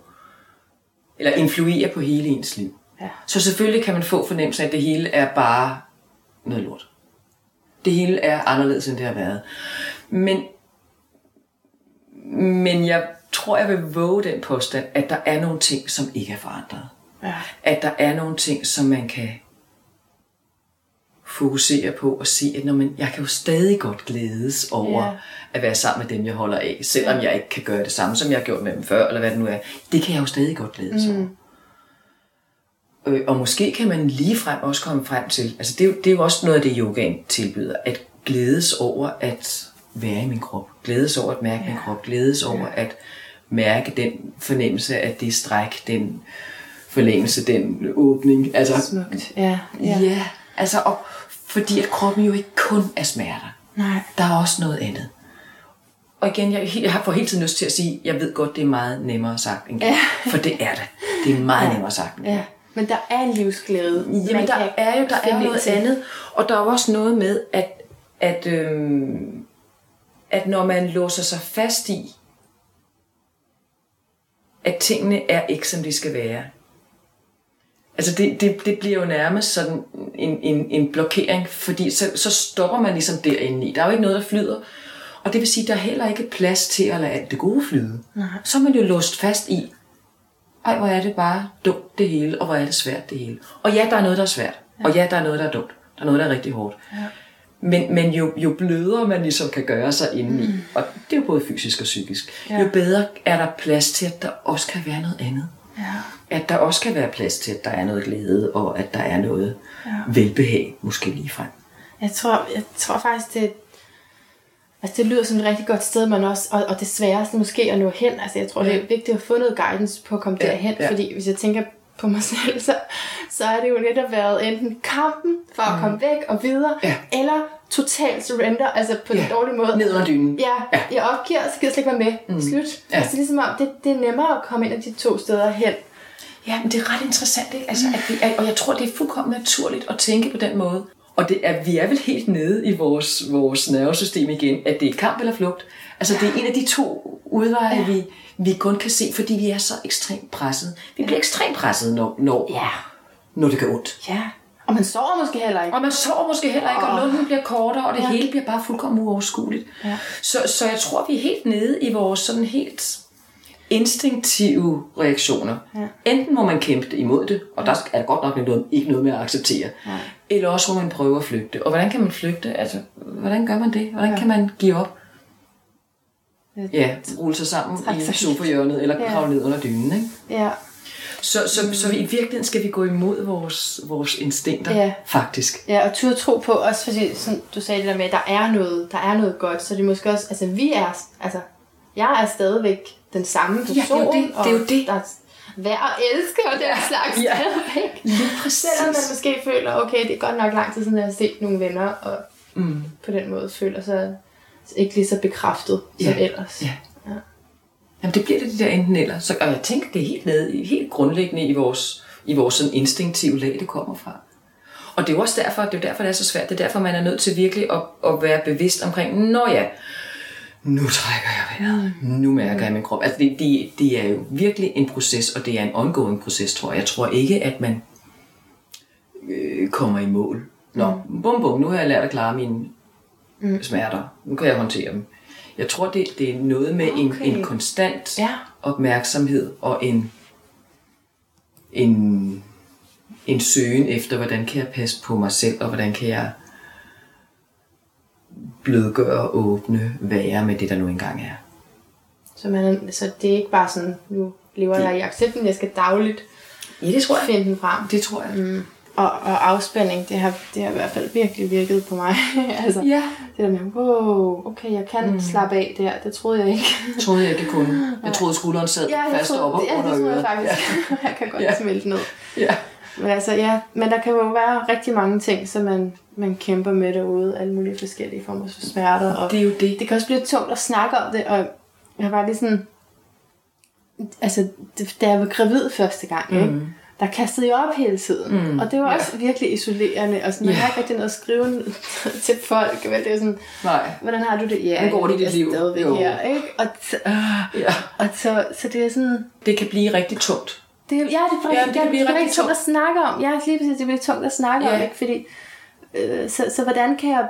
B: eller influerer på hele ens liv.
A: Ja.
B: Så selvfølgelig kan man få fornemmelsen af, at det hele er bare noget lort. Det hele er anderledes, end det har været. Men, men jeg tror, jeg vil våge den påstand, at der er nogle ting, som ikke er forandret.
A: Ja.
B: At der er nogle ting, som man kan fokusere på og se, at når man, jeg kan jo stadig godt glædes over
A: Ja.
B: at være sammen med dem, jeg holder af, selvom jeg ikke kan gøre det samme, som jeg har gjort med dem før, eller hvad det nu er. Det kan jeg jo stadig godt glædes mm. over. Øh, og måske kan man lige frem også komme frem til, altså det det er jo også noget af det, yogaen tilbyder, at glædes over at være i min krop, glædes over at mærke ja. min krop, glædes over at mærke den fornemmelse af det stræk, den forlængelse, den åbning. Altså,
A: Smukt. Ja.
B: Ja. ja, altså, og, fordi at kroppen jo ikke kun er smerter.
A: Nej.
B: Der er også noget andet. Og igen, jeg, jeg har for hele tiden lyst til at sige, jeg ved godt, det er meget nemmere sagt end gjort. For det er det. Det er meget ja. nemmere sagt end.
A: Ja. Men der er en livsglæde.
B: Jamen,
A: man
B: der er jo der er noget
A: til.
B: andet. Og der er også noget med, at, at, øhm, at når man låser sig fast i, at tingene er ikke, som de skal være. Altså det, det, det bliver jo nærmest sådan en, en, en blokering, fordi så, så stopper man ligesom derinde i. Der er jo ikke noget, der flyder. Og det vil sige, at der er heller ikke plads til at lade alt det gode flyde. Nej. Så er man jo låst fast i, ej, hvor er det bare dumt det hele, og hvor er det svært det hele. Og ja, der er noget, der er svært. Ja. Og ja, der er noget, der er dumt. Der er noget, der er rigtig hårdt. Ja. Men, men jo, jo blødere man ligesom kan gøre sig indeni, mm. og det er jo både fysisk og psykisk, ja. jo bedre er der plads til, at der også kan være noget andet.
A: Ja.
B: At der også kan være plads til, at der er noget glæde, og at der er noget ja. velbehag, måske lige frem.
A: Jeg tror, jeg tror faktisk, det, altså det lyder som et rigtig godt sted, men også, og, og det sværeste måske at nå hen. Altså jeg tror, det er vigtigt at få noget guidance på at komme
B: Ja,
A: derhen,
B: ja.
A: fordi hvis jeg tænker på mig selv, så, så er det jo netop været enten kampen for at komme væk og videre,
B: Ja.
A: eller total surrender, altså på den dårlige måde.
B: Ned under dynen.
A: Ja,
B: Ja.
A: jeg opgiver, så skal jeg slet ikke være med. Mm. Slut.
B: Ja.
A: Altså det er ligesom om, det, det er nemmere at komme ind af de to steder hen.
B: Ja, men det er ret interessant, ikke? Altså, at vi og jeg tror, det er fuldkommen naturligt at tænke på den måde. Og det er, vi er vel helt nede i vores, vores nervesystem igen, at det er kamp eller flugt. Altså, det er en af de to udveje, ja. vi, vi kun kan se, fordi vi er så ekstremt presset. Vi bliver ekstremt presset, når, når,
A: Ja.
B: når det gør ondt.
A: Ja. Og man sover måske heller ikke.
B: Og man sover måske heller ikke, og lunden bliver kortere, og det
A: Ja.
B: hele bliver bare fuldkommen uoverskueligt.
A: Ja.
B: Så, så jeg tror, vi er helt nede i vores sådan helt instinktive reaktioner.
A: Ja.
B: Enten må man kæmpe imod det, og der er der godt nok noget, ikke noget med at acceptere.
A: Nej.
B: Eller også må man prøve at flygte. Og hvordan kan man flygte? Altså, hvordan gør man det? Hvordan ja. kan man give op? Ja, rulle sig sammen i sofahjørnet, eller
A: Ja.
B: kravle ned under dynen. Ikke?
A: Ja.
B: Så, så, så i virkeligheden skal vi gå imod vores, vores instinkter,
A: Ja.
B: faktisk.
A: Ja, og turde tro på, også fordi, som du sagde det der med, at der er noget, der er noget godt, så det måske også, altså vi er, altså, jeg er stadigvæk den samme person,
B: det er jo det, det er jo
A: og
B: det.
A: der er værd at elske, og den
B: Ja,
A: slags
B: ja.
A: stadigvæk.
B: Lige præcis.
A: Selvom man måske føler, okay, det er godt nok lang tid siden, jeg har set nogle venner, og mm. på den måde føler sig ikke lige så bekræftet som
B: Ja.
A: ellers.
B: Ja. Jamen det bliver det de der enten eller. Så, og jeg tænker, det er helt nede, i- helt grundlæggende i vores, i vores sådan instinktive lag, det kommer fra. Og det er jo også derfor, det er derfor, det er så svært. Det er derfor, man er nødt til virkelig at, at være bevidst omkring, nå ja, nu trækker jeg vejret. Nu mærker jeg min krop. Altså det, det, det er jo virkelig en proces, og det er en ongoing proces, tror jeg. Jeg tror ikke, at man øh, kommer i mål. Nå, bum bum, nu har jeg lært at klare mine mm. smerter. Nu kan jeg håndtere dem. Jeg tror, det, det er noget med okay. en, en konstant
A: Ja.
B: opmærksomhed og en en, en søgen efter, hvordan kan jeg passe på mig selv, og hvordan kan jeg blødgøre, åbne, være med det, der nu engang er.
A: Så, man, så det er ikke bare sådan, nu lever det. jeg i accepten, jeg skal dagligt
B: ja, det tror jeg.
A: finde den frem.
B: Det tror jeg. Mm.
A: Og, og afspænding, det har, det har i hvert fald virkelig virket på mig. altså,
B: ja.
A: Det der med, wow, okay, jeg kan mm. slappe af der. Det troede jeg ikke.
B: Det troede jeg ikke, kunne. Jeg troede, skulderen sad
A: ja,
B: fast
A: troede,
B: op
A: ja,
B: under
A: det troede jeg faktisk. Ja. jeg kan godt
B: Ja.
A: smelte ned.
B: Ja.
A: Men altså, ja, men der kan jo være rigtig mange ting, som man, man kæmper med derude. Alle mulige forskellige former for smerter. Og
B: Det er jo det.
A: det kan også blive tungt at snakke om det, og jeg var lige sådan... Altså, da jeg var gravid første gang, mm. ikke? der kastede jeg op hele tiden. Mm. Og det var
B: Ja.
A: også virkelig isolerende, og sådan, man
B: Ja.
A: har ikke rigtig noget at skrive til folk. Vel? Det er sådan,
B: Nej.
A: hvordan har du det? Ja,
B: Hvordan går det i dit liv?
A: stadigvæk
B: Jo.
A: her, ikke? Og, t- øh,
B: Ja.
A: og så, så det er sådan...
B: Det kan blive rigtig tungt.
A: Det, ja, det er faktisk,
B: det
A: ja,
B: kan blive
A: det er
B: rigtig
A: rigtig tungt at snakke om. Ja, lige præcis, det bliver tungt at snakke
B: Ja.
A: om, ikke? Fordi, øh, så, så hvordan kan jeg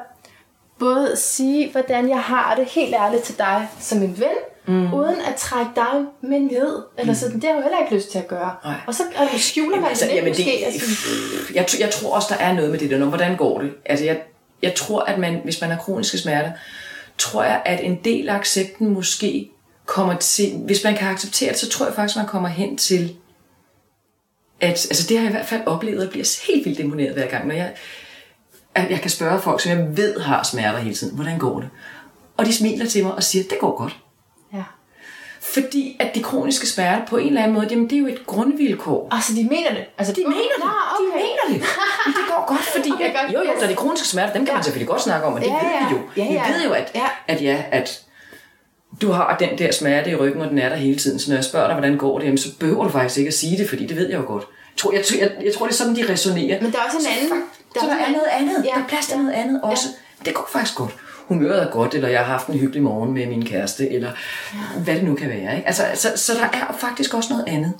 A: både sige, hvordan jeg har det helt ærligt til dig som en ven, mm. uden at trække dig med ned. Eller sådan, det har jeg heller ikke lyst til at gøre.
B: Nej.
A: Og så og skjuler man
B: altså,
A: det
B: jamen,
A: måske.
B: det,
A: altså,
B: jeg, jeg tror også, der er noget med det der. Når, hvordan går det? Altså, jeg, jeg tror, at man, hvis man har kroniske smerter, tror jeg, at en del af accepten måske kommer til... Hvis man kan acceptere det, så tror jeg faktisk, man kommer hen til... At, altså, det har jeg i hvert fald oplevet, og bliver helt vildt imponeret hver gang, når jeg, at jeg kan spørge folk, som jeg ved har smerter hele tiden, hvordan går det? Og de smiler til mig og siger, det går godt.
A: ja.
B: Fordi at de kroniske smerter på en eller anden måde, jamen, det er jo et grundvilkår.
A: Altså, de mener det. Altså,
B: De mener det. De
A: okay.
B: mener det. Men det går godt, fordi
A: Okay,
B: at,
A: godt.
B: jo, jo, der er de kroniske smerter, dem kan man selvfølgelig godt snakke om, og det
A: Ja,
B: ved
A: ja.
B: vi jo.
A: Ja, ja.
B: Vi ved jo, at,
A: Ja.
B: at ja, at du har den der smerte i ryggen, og den er der hele tiden. Så når jeg spørger dig, hvordan går det, jamen, så behøver du faktisk ikke at sige det, fordi det ved jeg jo godt. Jeg tror, jeg, jeg, jeg tror det er sådan, de resonerer.
A: Men der er også en
B: Så
A: anden- der
B: så
A: er
B: der
A: også
B: er noget andet.
A: Ja.
B: Der er plads til noget andet også. Det går faktisk godt. Humøret er godt, eller jeg har haft en hyggelig morgen med min kæreste, eller hvad det nu kan være. Ikke? Altså, så, så der er faktisk også noget andet.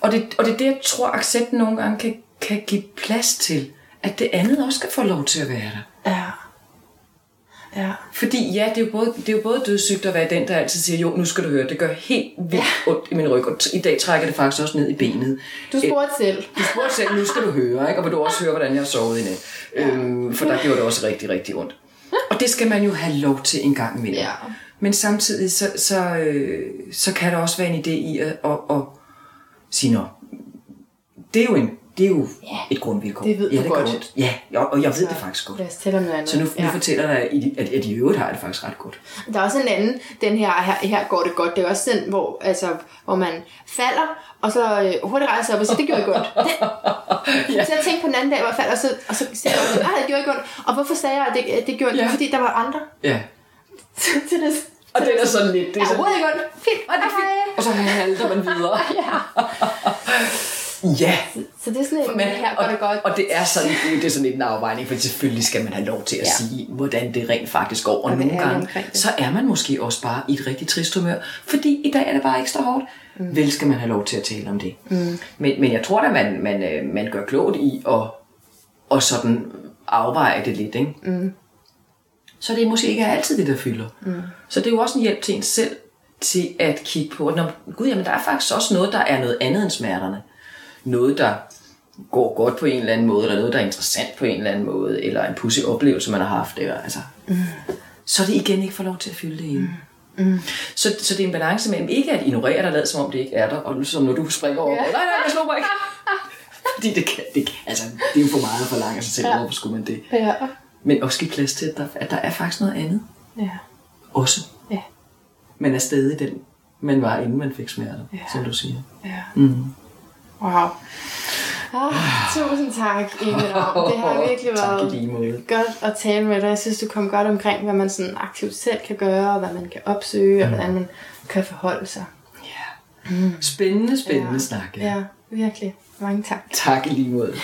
B: Og det, og det er det, jeg tror, accepten nogle gange kan, kan give plads til, at det andet også skal få lov til at være der.
A: Ja. Ja.
B: Fordi ja, det er jo både, det er jo både dødssygt at være den, der altid siger, jo, nu skal du høre, det gør helt vildt ondt i min ryg, og i dag trækker det faktisk også ned i benet.
A: Du spurgte selv.
B: Du spurgte selv, nu skal du høre, ikke? og vil du også høre, hvordan jeg har sovet i nat. Øhm, for der gjorde det også rigtig, rigtig ondt. Og det skal man jo have lov til en gang imellem.
A: Ja.
B: Men samtidig, så, så, øh, så kan der også være en idé i at, at, at sige, nå, det er jo, en, det er jo et grundvilkår.
A: det ved
B: ja,
A: du
B: det
A: godt.
B: ondt. Ja, og- jeg ved det faktisk godt.
A: Lad os tælle om noget andet.
B: Så nu, nu
A: Ja.
B: fortæller jeg, at, at i øvrigt har jeg det faktisk ret godt.
A: Der er også en anden, den her, her, her går det godt. Det er også den, hvor, altså, hvor man falder, og så øh, hurtigt rejser op og siger, det gjorde ondt. Det, ja. Så jeg tænkte på den anden dag, hvor jeg faldt, og så, og så siger jeg, nej, det gjorde ikke ondt. Og hvorfor sagde jeg, at det, det gjorde ikke
B: Ja.
A: ondt? Fordi der var andre.
B: Ja.
A: til det,
B: Og det er sådan lidt... Det
A: ja,
B: er
A: overhovedet ikke ondt. Fint.
B: og, det er fint. og så halter man videre. ja.
A: Så det er sådan en,
B: Men,
A: her går
B: og,
A: det godt.
B: og det er sådan, det er sådan lidt en afvejning, for selvfølgelig skal man have lov til at
A: Ja.
B: ja. sige, hvordan det rent faktisk går. Og,
A: Og
B: nogle gange, så er man måske også bare i et rigtig trist humør, fordi i dag er det bare ekstra hårdt. Mm. Vel skal man have lov til at tale om det. Mm. Men, men jeg tror da, man, man, øh, man gør klogt i at, at sådan afveje det lidt. Ikke? Mm. Så det er måske ikke altid det, der fylder. Mm. Så det er jo også en hjælp til en selv, til at kigge på, at når, gud, jamen, der er faktisk også noget, der er noget andet end smerterne. Noget, der går godt på en eller anden måde, eller noget, der er interessant på en eller anden måde, eller en pussy oplevelse, man har haft. Eller, altså. Mm. Så er det igen ikke får lov til at fylde det ind. Mm. Så, så det er en balance mellem ikke at ignorere dig, lad som om det ikke er der, og som når du springer over, ja. nej, nej, jeg slår mig ikke. Fordi det, kan, det, kan- altså, det er jo for meget at forlange sig selv, ja. hvorfor skulle man det?
A: Ja.
B: Men også give plads til, at der, at der er faktisk noget andet
A: Ja.
B: også.
A: Ja.
B: Man er stadig den, man var, inden man fik smerter, ja. som du siger.
A: Ja.
B: Mm.
A: Wow. Ah, tusind tak, Inge Ravn. Det har virkelig været godt at tale med dig. Jeg synes, du kom godt omkring, hvad man sådan aktivt selv kan gøre, og hvad man kan opsøge, og hvordan man kan forholde sig.
B: Ja. Spændende, spændende ja. snak. Ja.
A: Ja, virkelig. Mange tak.
B: Tak i lige måde.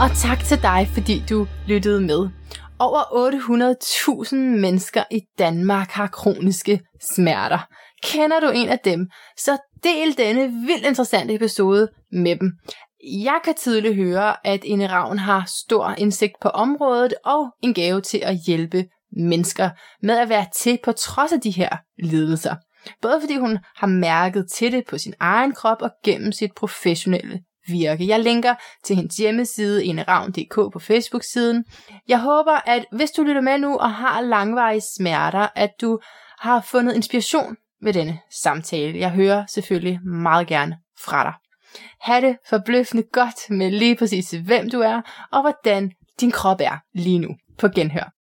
A: Og tak til dig, fordi du lyttede med. Over 800.000 mennesker i Danmark har kroniske smerter. Kender du en af dem, så del denne vildt interessante episode med dem. Jeg kan tydeligt høre, at Ine Ravn har stor indsigt på området og en gave til at hjælpe mennesker med at være til på trods af de her lidelser. Både fordi hun har mærket til det på sin egen krop og gennem sit professionelle virke. Jeg linker til hendes hjemmeside, eneravn.dk på Facebook-siden. Jeg håber, at hvis du lytter med nu og har langvarige smerter, at du har fundet inspiration ved denne samtale. Jeg hører selvfølgelig meget gerne fra dig. Ha' det forbløffende godt med lige præcis hvem du er, og hvordan din krop er lige nu. På genhør.